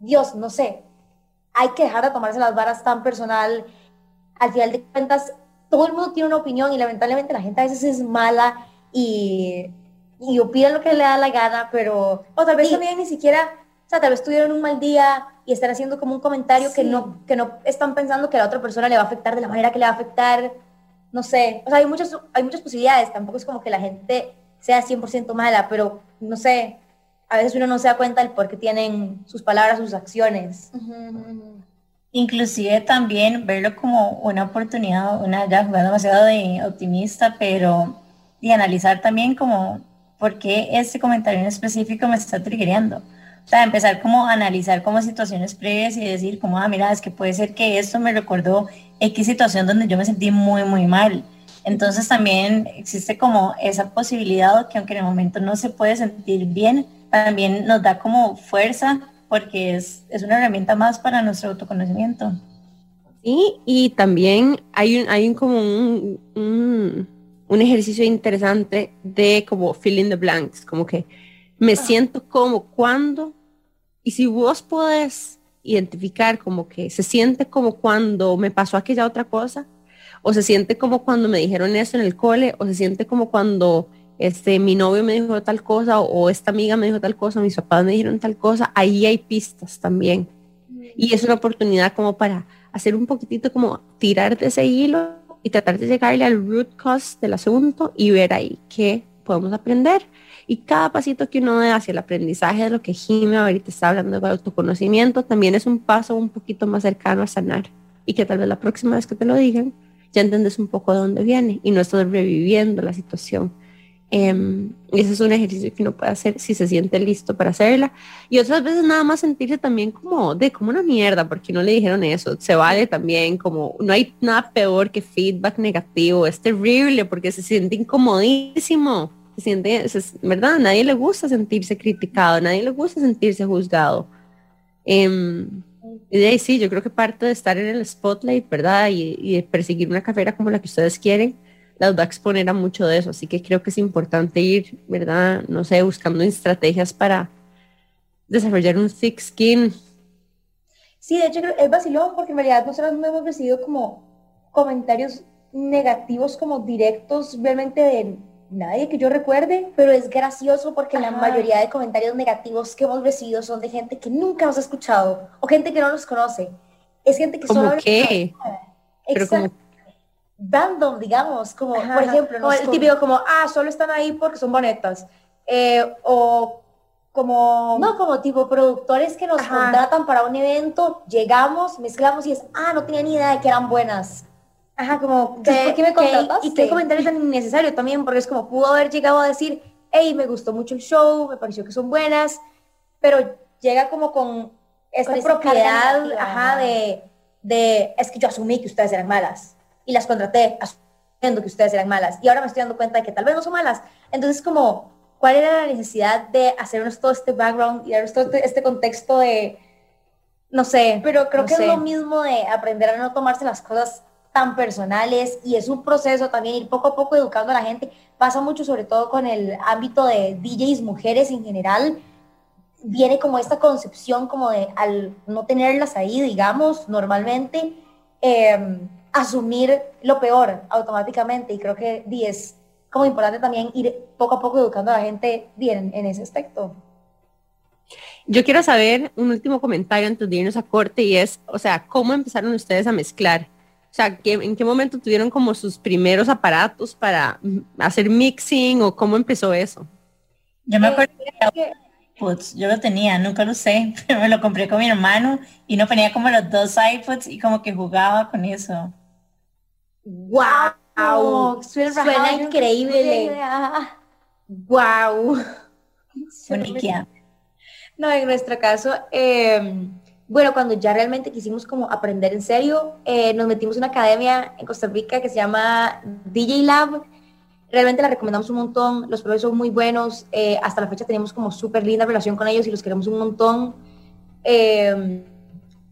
Dios, no sé, hay que dejar de tomarse las varas tan personal. Al final de cuentas, todo el mundo tiene una opinión y lamentablemente la gente a veces es mala y, y opina lo que le da la gana, pero o tal vez también ni siquiera, o sea, tal vez tuvieron un mal día y están haciendo como un comentario que, no, que no están pensando que a la otra persona le va a afectar de la manera que le va a afectar. No sé, o sea, hay muchas, hay muchas posibilidades, tampoco es como que la gente sea 100% mala, pero no sé, a veces uno no se da cuenta del por qué tienen sus palabras, sus acciones. Inclusive también verlo como una oportunidad, una ya jugando demasiado de optimista, pero de analizar también como por qué este comentario en específico me está triggerando. O sea, empezar como a analizar como situaciones previas y decir como, ah, mira, es que puede ser que esto me recordó X situación donde yo me sentí muy, muy mal. Entonces también existe como esa posibilidad que aunque en el momento no se puede sentir bien, también nos da como fuerza porque es, es una herramienta más para nuestro autoconocimiento. Sí, y también hay un, hay un como un, un, ejercicio interesante de como fill in the blanks, como que me ah. siento como cuando, y si vos podés identificar como que se siente como cuando me pasó aquella otra cosa, o se siente como cuando me dijeron eso en el cole, o se siente como cuando este, mi novio me dijo tal cosa o esta amiga me dijo tal cosa, mis papás me dijeron tal cosa, ahí hay pistas también. Y es una oportunidad como para hacer un poquitito como tirar de ese hilo y tratar de llegarle al root cause del asunto y ver ahí qué podemos aprender. Y cada pasito que uno dé hacia el aprendizaje de lo que Jimmy ahorita está hablando de autoconocimiento también es un paso un poquito más cercano a sanar. Y que tal vez la próxima vez que te lo digan, ya entiendes un poco de dónde viene y no estás reviviendo la situación Y ese es un ejercicio que uno puede hacer si se siente listo para hacerla. Y otras veces nada más sentirse también como de como una mierda, porque no le dijeron eso. Se vale también como, no hay nada peor que feedback negativo. Es terrible porque se siente incomodísimo. Se siente, ¿verdad? Nadie le gusta sentirse criticado, nadie le gusta sentirse juzgado. Em, y de ahí sí, yo creo que parte de estar en el spotlight, ¿verdad? Y, perseguir una carrera como la que ustedes quieren, las va a exponer a mucho de eso. Así que creo que es importante ir, ¿verdad? No sé, buscando estrategias para desarrollar un thick skin. Sí, de hecho es vacilón porque en realidad nosotros no hemos recibido como comentarios negativos como directos realmente de nadie que yo recuerde, pero es gracioso porque la mayoría de comentarios negativos que hemos recibido son de gente que nunca nos ha escuchado o gente que no nos conoce. Es gente que solo... qué? Pero como random, digamos, como por ejemplo, el típico como, ah, solo están ahí porque son bonetas, eh, o como, no, como tipo productores que nos contratan para un evento, llegamos, mezclamos y es, ah, no tenía ni idea de que eran buenas. Ajá, como, ¿por qué me contrataste? y qué comentario tan innecesario también, porque es como, pudo haber llegado a decir, hey, me gustó mucho el show, me pareció que son buenas, pero llega como con esta propiedad, ajá, de, de, es que yo asumí que ustedes eran malas y las contraté asumiendo que ustedes eran malas y ahora me estoy dando cuenta de que tal vez no son malas. Entonces, como, ¿cuál era la necesidad de hacernos todo este background y darnos todo este, este contexto de, no sé, pero creo que es lo mismo de aprender a no tomarse las cosas tan personales y es un proceso también ir poco a poco educando a la gente. Pasa mucho sobre todo con el ámbito de DJs mujeres en general. Viene como esta concepción como de al no tenerlas ahí, digamos, normalmente, eh, asumir lo peor automáticamente y creo que es como importante también ir poco a poco educando a la gente bien en ese aspecto. Yo quiero saber un último comentario antes de irnos a corte y es, o sea, ¿cómo empezaron ustedes a mezclar? O sea, ¿en qué momento tuvieron como sus primeros aparatos para hacer mixing o cómo empezó eso? Yo me acuerdo que pues yo lo tenía, nunca lo sé, pero me lo compré con mi hermano y no ponía como los dos iPods y como que jugaba con eso. ¡Wow! Suena, increíble. ¡Wow! No, en nuestro caso, em, bueno, cuando ya realmente quisimos como aprender en serio, eh, nos metimos en una academia en Costa Rica que se llama DJ Lab. Realmente la recomendamos un montón, los profesores son muy buenos, eh, hasta la fecha tenemos como súper linda relación con ellos y los queremos un montón.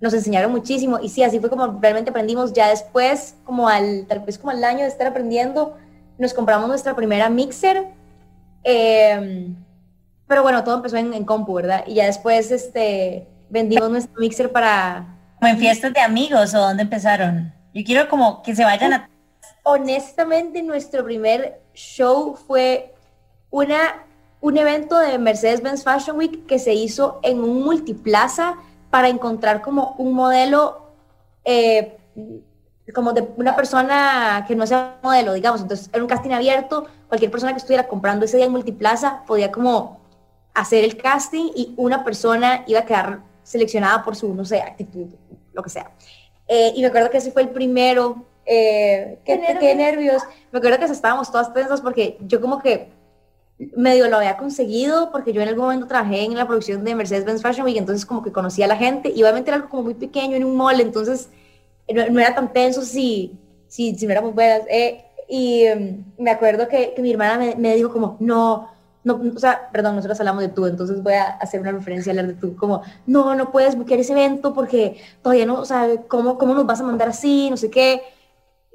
Nos enseñaron muchísimo y sí, así fue como realmente aprendimos. Ya después, como al, tal vez como al año de estar aprendiendo, nos compramos nuestra primera mixer. Em, pero bueno, todo empezó en, en, compu, ¿verdad? Y ya después este, vendimos nuestro mixer para... ¿Como en fiestas de amigos o dónde empezaron? Yo quiero como que se vayan a... Honestamente, nuestro primer show fue una, un evento de Mercedes-Benz Fashion Week que se hizo en un multiplaza para encontrar como un modelo eh, como de una persona que no sea modelo, digamos. Entonces era un casting abierto, cualquier persona que estuviera comprando ese día en Multiplaza podía como hacer el casting y una persona iba a quedar seleccionada por su, no sé, actitud, lo que sea. Eh, y me acuerdo que ese fue el primero. Eh, qué, qué, nervios. Me acuerdo que estábamos todas tensas porque yo como que medio lo había conseguido porque yo en algún momento trabajé en la producción de Mercedes-Benz Fashion Week, entonces como que conocía a la gente y obviamente era algo como muy pequeño en un mall, entonces no, era tan tenso si, si, si no éramos buenas. Eh, y em, me acuerdo que, que mi hermana me, dijo como, no, no, o sea, perdón, nosotros hablamos de tú, entonces voy a hacer una referencia a hablar de tú, como, no, no puedes buscar ese evento porque todavía no, o sea, ¿cómo, cómo nos vas a mandar así? No sé qué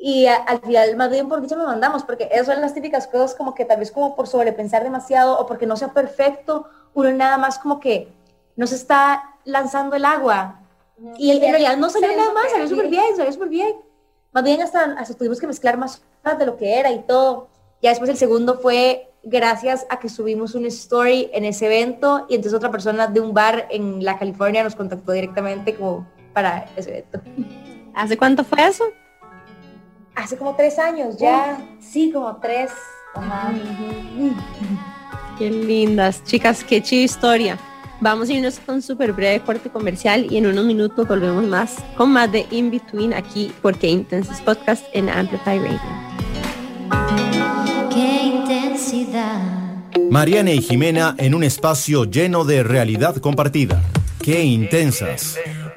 y al final más bien por dicho nos mandamos, porque esas son las típicas cosas como que tal vez como por sobrepensar demasiado o porque no sea perfecto, uno nada más como que no se está lanzando el agua. Y en realidad no salió nada más, salió súper bien, salió súper bien. Más bien hasta, hasta tuvimos que mezclar más de lo que era y todo. Ya después el segundo fue gracias a que subimos una story en ese evento y entonces otra persona de un bar en la California nos contactó directamente como para ese evento. ¿Hace cuánto fue eso? Hace como tres años ya. Sí, como tres. Qué lindas. Chicas, qué chida historia. Vamos a irnos con un súper breve corte comercial y en unos minutos volvemos más con más de In Between aquí por Qué Intensos Podcast en Amplify Radio. Qué intensidad. Mariana y Jimena en un espacio lleno de realidad compartida. Qué intensas.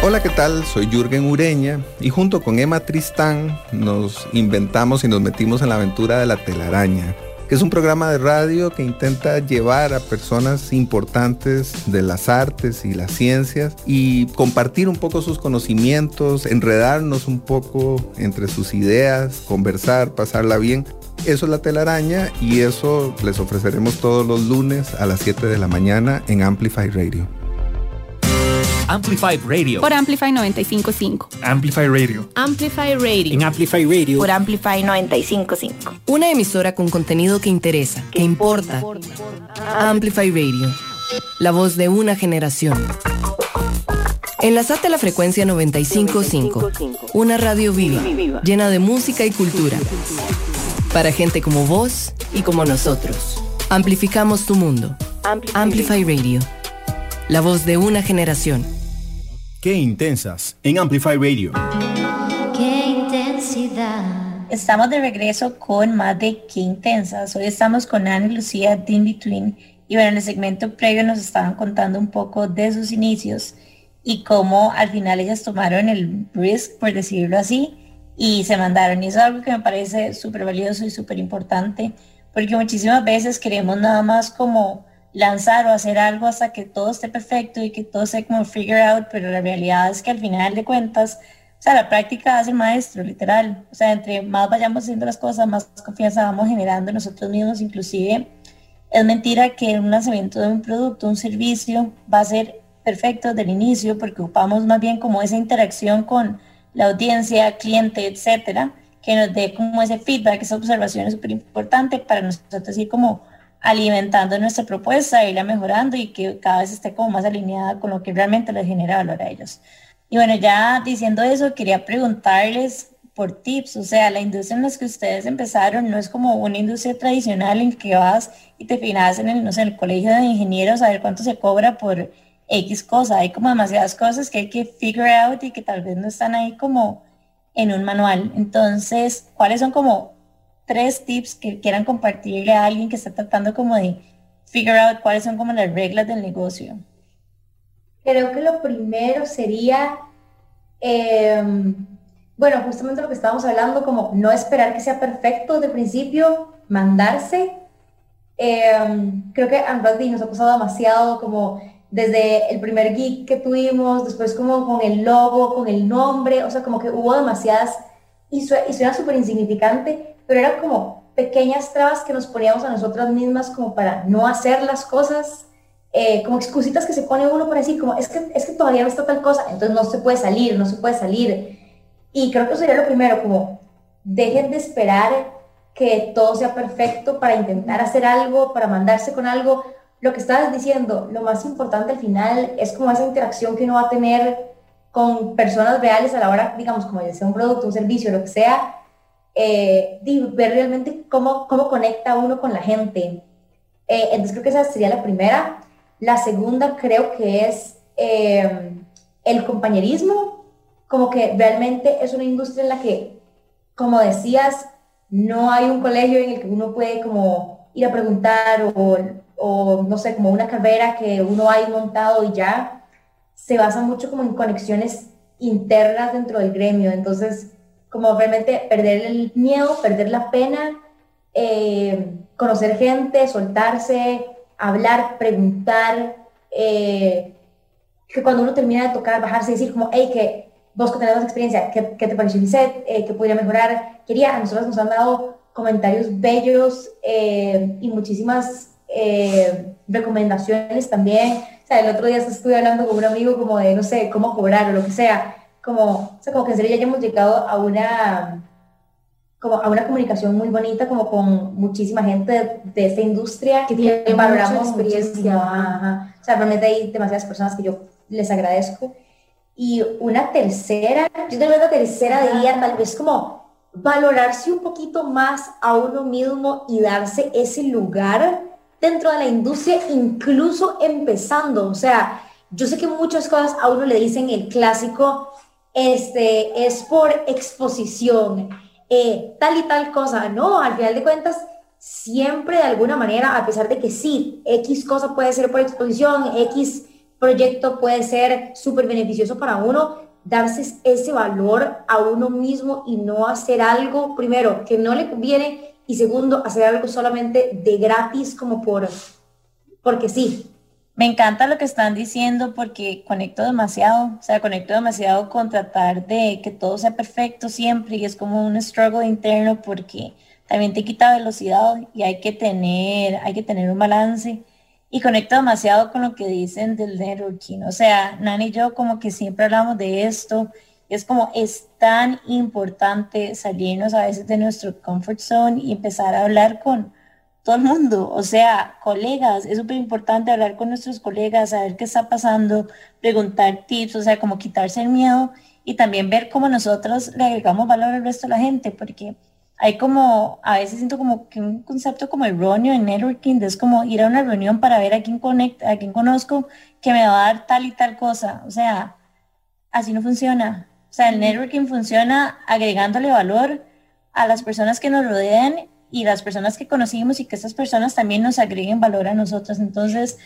Hola, ¿qué tal? Soy Jürgen Ureña y junto con Emma Tristán nos inventamos y nos metimos en la aventura de la telaraña que es un programa de radio que intenta llevar a personas importantes de las artes y las ciencias y compartir un poco sus conocimientos, enredarnos un poco entre sus ideas, conversar, pasarla bien. Eso es la telaraña y eso les ofreceremos todos los lunes a las 7 de la mañana en Amplify Radio. Amplify Radio. Por Amplify 955. Amplify Radio. Amplify Radio. En Amplify Radio. Por Amplify 955. Una emisora con contenido que interesa, que, importa. Amplify Radio. La voz de una generación. Enlazate a la frecuencia 955. Una radio viva, llena de música y cultura. Para gente como vos y como nosotros. Amplificamos tu mundo. Amplify Radio. La voz de una generación. Qué intensas en Amplify Radio. Qué intensidad. Estamos de regreso con más de Qué intensas. Hoy estamos con Ana y Lucía de In Between y bueno, en el segmento previo nos estaban contando un poco de sus inicios y cómo al final ellas tomaron el risk, por decirlo así, y se mandaron. Y eso es algo que me parece súper valioso y súper importante, porque muchísimas veces queremos nada más como lanzar o hacer algo hasta que todo esté perfecto y que todo sea como figure out, pero la realidad es que al final de cuentas, o sea, la práctica hace el maestro, literal. O sea, entre más vayamos haciendo las cosas, más confianza vamos generando nosotros mismos, inclusive. Es mentira que un lanzamiento de un producto, un servicio, va a ser perfecto desde el inicio, porque ocupamos más bien como esa interacción con la audiencia, cliente, etcétera, que nos dé como ese feedback, esa observación es súper importante para nosotros decir como, alimentando nuestra propuesta, irla mejorando y que cada vez esté como más alineada con lo que realmente les genera valor a ellos. Y bueno, ya diciendo eso, quería preguntarles por tips, o sea, la industria en la que ustedes empezaron no es como una industria tradicional en que vas y te finas en el, no sé, el colegio de ingenieros a ver cuánto se cobra por X cosa. Hay como demasiadas cosas que hay que figure out y que tal vez no están ahí como en un manual. Entonces, ¿cuáles son como tres tips que quieran compartirle a alguien que está tratando como de figure out cuáles son como las reglas del negocio? Creo que lo primero sería, em, bueno, justamente lo que estábamos hablando, como no esperar que sea perfecto desde el principio, mandarse. Em, creo que a nosotros nos ha pasado demasiado como desde el primer geek que tuvimos, después como con el logo, con el nombre, o sea, como que hubo demasiadas, y suena súper insignificante, pero eran como pequeñas trabas que nos poníamos a nosotras mismas como para no hacer las cosas, eh, como excusitas que se pone uno para decir, como es que, es que todavía no está tal cosa, entonces no se puede salir, no se puede salir. Y creo que sería lo primero, como dejen de esperar que todo sea perfecto para intentar hacer algo, para mandarse con algo. Lo que estabas diciendo, lo más importante al final es como esa interacción que uno va a tener con personas reales a la hora, digamos, como ya sea un producto, un servicio, lo que sea, eh, ver realmente cómo, cómo conecta uno con la gente. Eh, entonces creo que esa sería la primera. La segunda creo que es eh, el compañerismo, como que realmente es una industria en la que, como decías, no hay un colegio en el que uno puede como ir a preguntar o, o no sé, como una carrera que uno ha montado y ya, se basa mucho como en conexiones internas dentro del gremio. Entonces, como realmente perder el miedo, perder la pena, eh, conocer gente, soltarse, hablar, preguntar, eh, que cuando uno termina de tocar, bajarse y decir como, hey, que vos que tenés experiencia, ¿qué, te pareció mi set? Eh, ¿Qué podría mejorar? Quería, a nosotros nos han dado comentarios bellos y muchísimas recomendaciones también. O sea, el otro día estuve hablando con un amigo como de, no sé, cómo cobrar o lo que sea como, o sea, como que en serio ya hemos llegado a una, como a una comunicación muy bonita, como con muchísima gente de, esta industria que tiene valoramos experiencia. O sea, realmente hay demasiadas personas que yo les agradezco. Y una tercera, yo tal vez la tercera diría tal vez como valorarse un poquito más a uno mismo y darse ese lugar dentro de la industria, incluso empezando. O sea, yo sé que muchas cosas a uno le dicen el clásico, este, es por exposición, eh, tal y tal cosa. No, al final de cuentas, siempre de alguna manera, a pesar de que sí, X cosa puede ser por exposición, X proyecto puede ser súper beneficioso para uno, darse ese valor a uno mismo y no hacer algo, primero, que no le conviene y segundo, hacer algo solamente de gratis como por, porque sí. Me encanta lo que están diciendo porque conecto demasiado, o sea, conecto demasiado con tratar de que todo sea perfecto siempre y es como un struggle interno porque también te quita velocidad y hay que tener, hay que tener un balance. Y conecto demasiado con lo que dicen del networking, o sea, Nani y yo como que siempre hablamos de esto, es como es tan importante salirnos a veces de nuestro comfort zone y empezar a hablar con todo el mundo, o sea, colegas, es súper importante hablar con nuestros colegas, saber qué está pasando, preguntar tips, o sea, como quitarse el miedo y también ver cómo nosotros le agregamos valor al resto de la gente, porque hay como, a veces siento como que un concepto como erróneo en networking, es como ir a una reunión para ver a quién conecta, a quién conozco, que me va a dar tal y tal cosa, o sea, así no funciona. O sea, el networking funciona agregándole valor a las personas que nos rodean y las personas que conocimos y que esas personas también nos agreguen valor a nosotros. Entonces,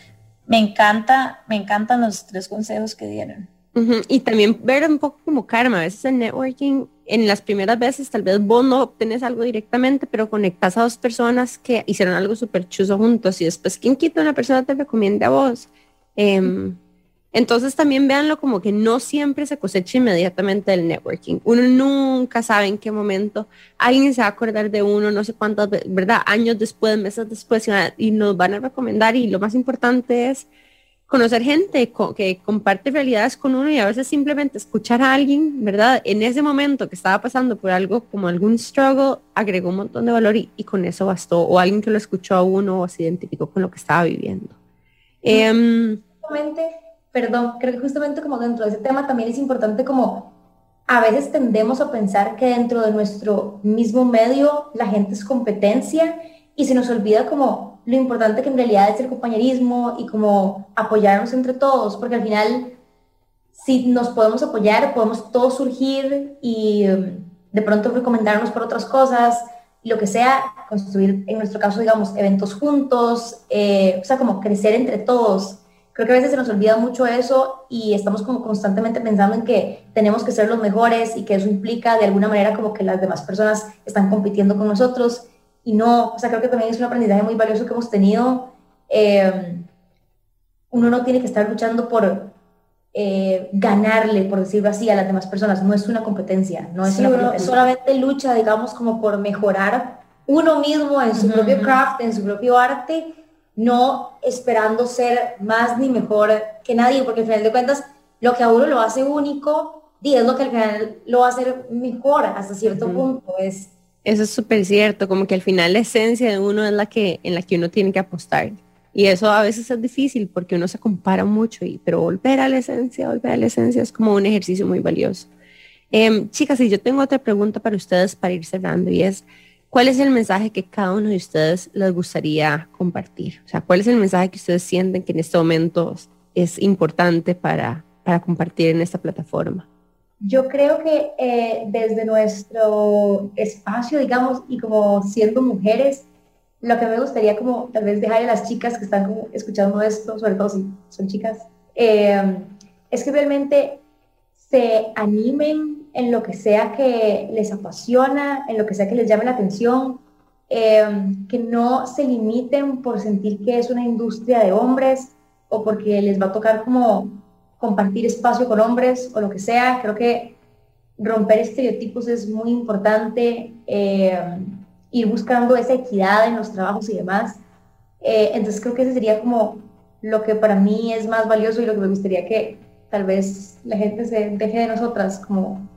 me encanta, me encantan los tres consejos que dieron. Y también ver un poco como karma, a veces el networking, en las primeras veces tal vez vos no obtenés algo directamente, pero conectas a dos personas que hicieron algo súper chuso juntos y después, ¿quién quita una persona te recomienda a vos? Eh, entonces también véanlo como que no siempre se cosecha inmediatamente del networking. Uno nunca sabe en qué momento alguien se va a acordar de uno, no sé cuántas, ¿verdad? Años después, meses después, y nos van a recomendar. Y lo más importante es conocer gente que comparte realidades con uno y a veces simplemente escuchar a alguien, ¿verdad? En ese momento que estaba pasando por algo como algún struggle, agregó un montón de valor y, con eso bastó. O alguien que lo escuchó a uno o se identificó con lo que estaba viviendo. Perdón, creo que justamente como dentro de ese tema también es importante como a veces tendemos a pensar que dentro de nuestro mismo medio la gente es competencia y se nos olvida como lo importante que en realidad es el compañerismo y como apoyarnos entre todos, porque al final si nos podemos apoyar, podemos todos surgir y um, de pronto recomendarnos por otras cosas, lo que sea, construir en nuestro caso, digamos, eventos juntos, eh, o sea, como crecer entre todos Creo que a veces se nos olvida mucho eso y estamos como constantemente pensando en que tenemos que ser los mejores y que eso implica de alguna manera como que las demás personas están compitiendo con nosotros y no, o sea, creo que también es un aprendizaje muy valioso que hemos tenido. Em, uno no tiene que estar luchando por eh, ganarle, por decirlo así, a las demás personas. No es una competencia, no es una solamente lucha, digamos, como por mejorar uno mismo en su propio craft, en su propio arte no esperando ser más ni mejor que nadie, porque al final de cuentas lo que a uno lo hace único y es lo que al final lo va a hacer mejor hasta cierto punto. Es, Eso es súper cierto, como que al final la esencia de uno es la que, en la que uno tiene que apostar. Y eso a veces es difícil porque uno se compara mucho, y, pero volver a la esencia, volver a la esencia es como un ejercicio muy valioso. Em, chicas, y yo tengo otra pregunta para ustedes para ir cerrando y es, ¿cuál es el mensaje que cada uno de ustedes les gustaría compartir? O sea, ¿cuál es el mensaje que ustedes sienten que en este momento es importante para, para compartir en esta plataforma? Yo creo que eh, desde nuestro espacio, digamos, y como siendo mujeres, lo que me gustaría como tal vez dejar a las chicas que están como escuchando esto, sobre todo si son chicas, eh, es que realmente se animen en lo que sea que les apasiona, en lo que sea que les llame la atención, eh, que no se limiten por sentir que es una industria de hombres o porque les va a tocar como compartir espacio con hombres o lo que sea. Creo que romper estereotipos es muy importante. Eh, ir buscando esa equidad en los trabajos y demás. Eh, entonces creo que ese sería como lo que para mí es más valioso y lo que me gustaría que tal vez la gente se deje de nosotras, como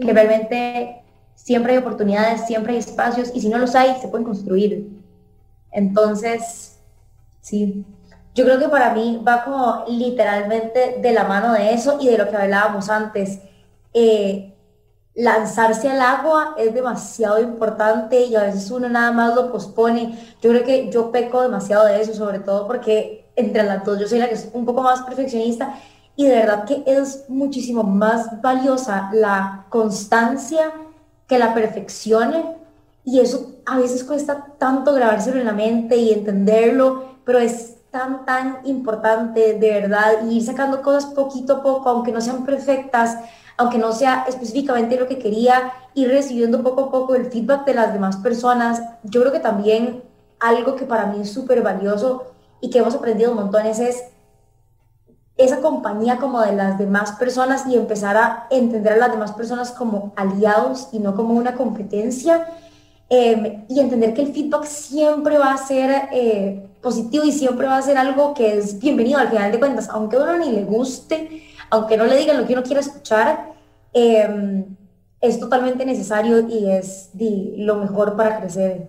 que realmente siempre hay oportunidades, siempre hay espacios y si no los hay, se pueden construir. Entonces, sí, yo creo que para mí va como literalmente de la mano de eso y de lo que hablábamos antes. Eh, lanzarse al agua es demasiado importante y a veces uno nada más lo pospone. Yo creo que yo peco demasiado de eso, sobre todo porque entre las dos yo soy la que es un poco más perfeccionista y de verdad que es muchísimo más valiosa la constancia que la perfección y eso a veces cuesta tanto grabárselo en la mente y entenderlo, pero es tan, tan importante de verdad ir sacando cosas poquito a poco, aunque no sean perfectas, aunque no sea específicamente lo que quería, ir recibiendo poco a poco el feedback de las demás personas. Yo creo que también algo que para mí es súper valioso y que hemos aprendido montones es esa compañía como de las demás personas y empezar a entender a las demás personas como aliados y no como una competencia. Em, y entender que el feedback siempre va a ser eh, positivo y siempre va a ser algo que es bienvenido al final de cuentas, aunque a uno ni le guste, aunque no le digan lo que uno quiere escuchar, em, es totalmente necesario y es lo mejor para crecer.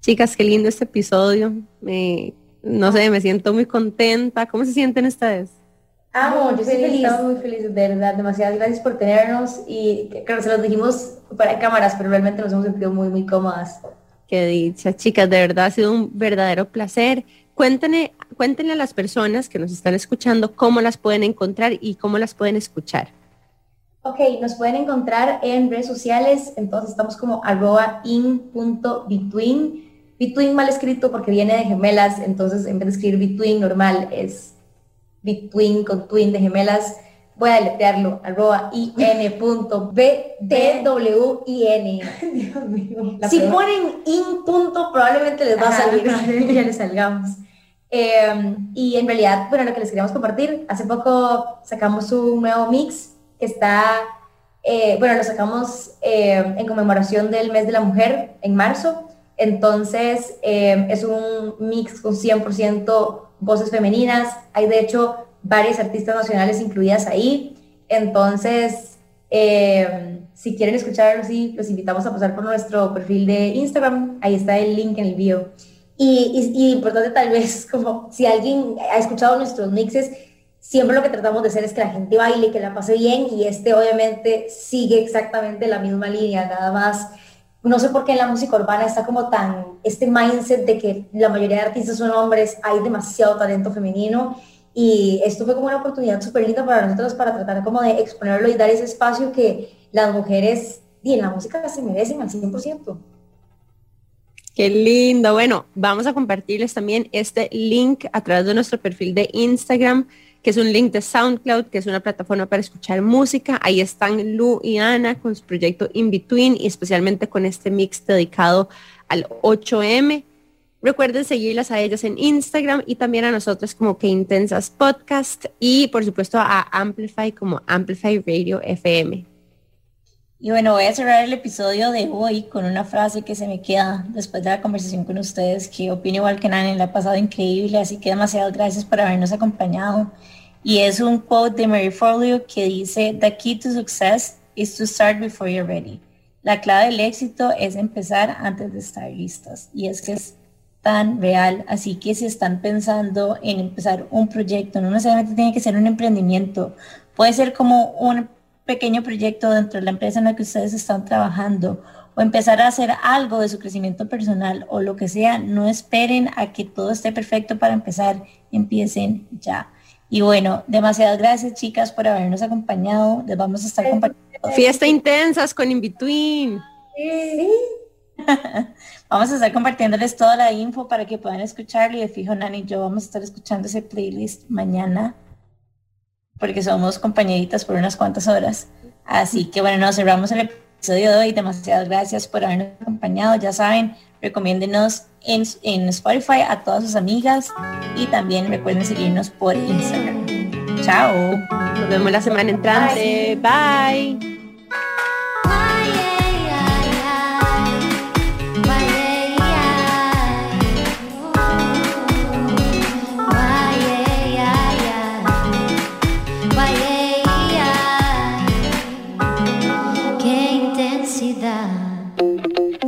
Chicas, qué lindo este episodio. Me, no sé, me siento muy contenta. ¿Cómo se sienten ustedes? Amo, yo estoy feliz, estamos muy felices, de verdad. Demasiadas gracias por tenernos y claro, se los dijimos para cámaras, pero realmente nos hemos sentido muy, muy cómodas. Qué dicha, chicas, de verdad ha sido un verdadero placer. Cuéntenle, cuéntenle a las personas que nos están escuchando cómo las pueden encontrar y cómo las pueden escuchar. Ok, nos pueden encontrar en redes sociales, entonces estamos como arroba in.between. Between mal escrito porque viene de gemelas, entonces en vez de escribir between normal es between con twin de gemelas. Voy a deletrearlo, arroba in.btwin. Dios mío. Si ponen in punto, probablemente les va a salir, ya les salgamos. Em, y en realidad, bueno, lo que les queríamos compartir, hace poco sacamos un nuevo mix que está, eh, bueno, lo sacamos em, en conmemoración del mes de la mujer en marzo. Entonces, em, es un mix con 100% voces femeninas. Hay de hecho varias artistas nacionales incluidas ahí. Entonces, si quieren escucharlo, sí, los invitamos a pasar por nuestro perfil de Instagram. Ahí está el link en el bio. Y, importante tal vez, como si alguien ha escuchado nuestros mixes, siempre lo que tratamos de hacer es que la gente baile, que la pase bien, y este obviamente sigue exactamente la misma línea, nada más. No sé por qué en la música urbana está como tan, este mindset de que la mayoría de artistas son hombres, hay demasiado talento femenino, y esto fue como una oportunidad súper linda para nosotros para tratar como de exponerlo y dar ese espacio que las mujeres y en la música se merecen al 100%. Qué lindo. Bueno, vamos a compartirles también este link a través de nuestro perfil de Instagram, que es un link de SoundCloud, que es una plataforma para escuchar música. Ahí están Lu y Ana con su proyecto In Between y especialmente con este mix dedicado al 8M. Recuerden seguirlas a ellas en Instagram y también a nosotros como Que Intensas Podcast y por supuesto a Amplify como Amplify Radio FM. Y bueno, voy a cerrar el episodio de hoy con una frase que se me queda después de la conversación con ustedes, que opino igual que Nani, la ha pasado increíble, así que demasiadas gracias por habernos acompañado. Y es un quote de Mary Forleo que dice, The key to success is to start before you're ready. La clave del éxito es empezar antes de estar listos. Y es que es tan real. Así que si están pensando en empezar un proyecto, no necesariamente tiene que ser un emprendimiento. Puede ser como un pequeño proyecto dentro de la empresa en la que ustedes están trabajando o empezar a hacer algo de su crecimiento personal o lo que sea. No esperen a que todo esté perfecto para empezar. Empiecen ya. Y bueno, demasiadas gracias chicas por habernos acompañado. Les vamos a estar compartiendo. Fiesta intensas con In-Between. Sí. vamos a estar compartiéndoles toda la info para que puedan escucharlo y de fijo Nani y yo vamos a estar escuchando ese playlist mañana porque somos compañeritas por unas cuantas horas. Así que bueno, nos cerramos el episodio de hoy. Demasiadas gracias por habernos acompañado. Ya saben, recomiéndenos en, en Spotify a todas sus amigas y también recuerden seguirnos por Instagram. Chao. Nos vemos la semana entrante. Bye.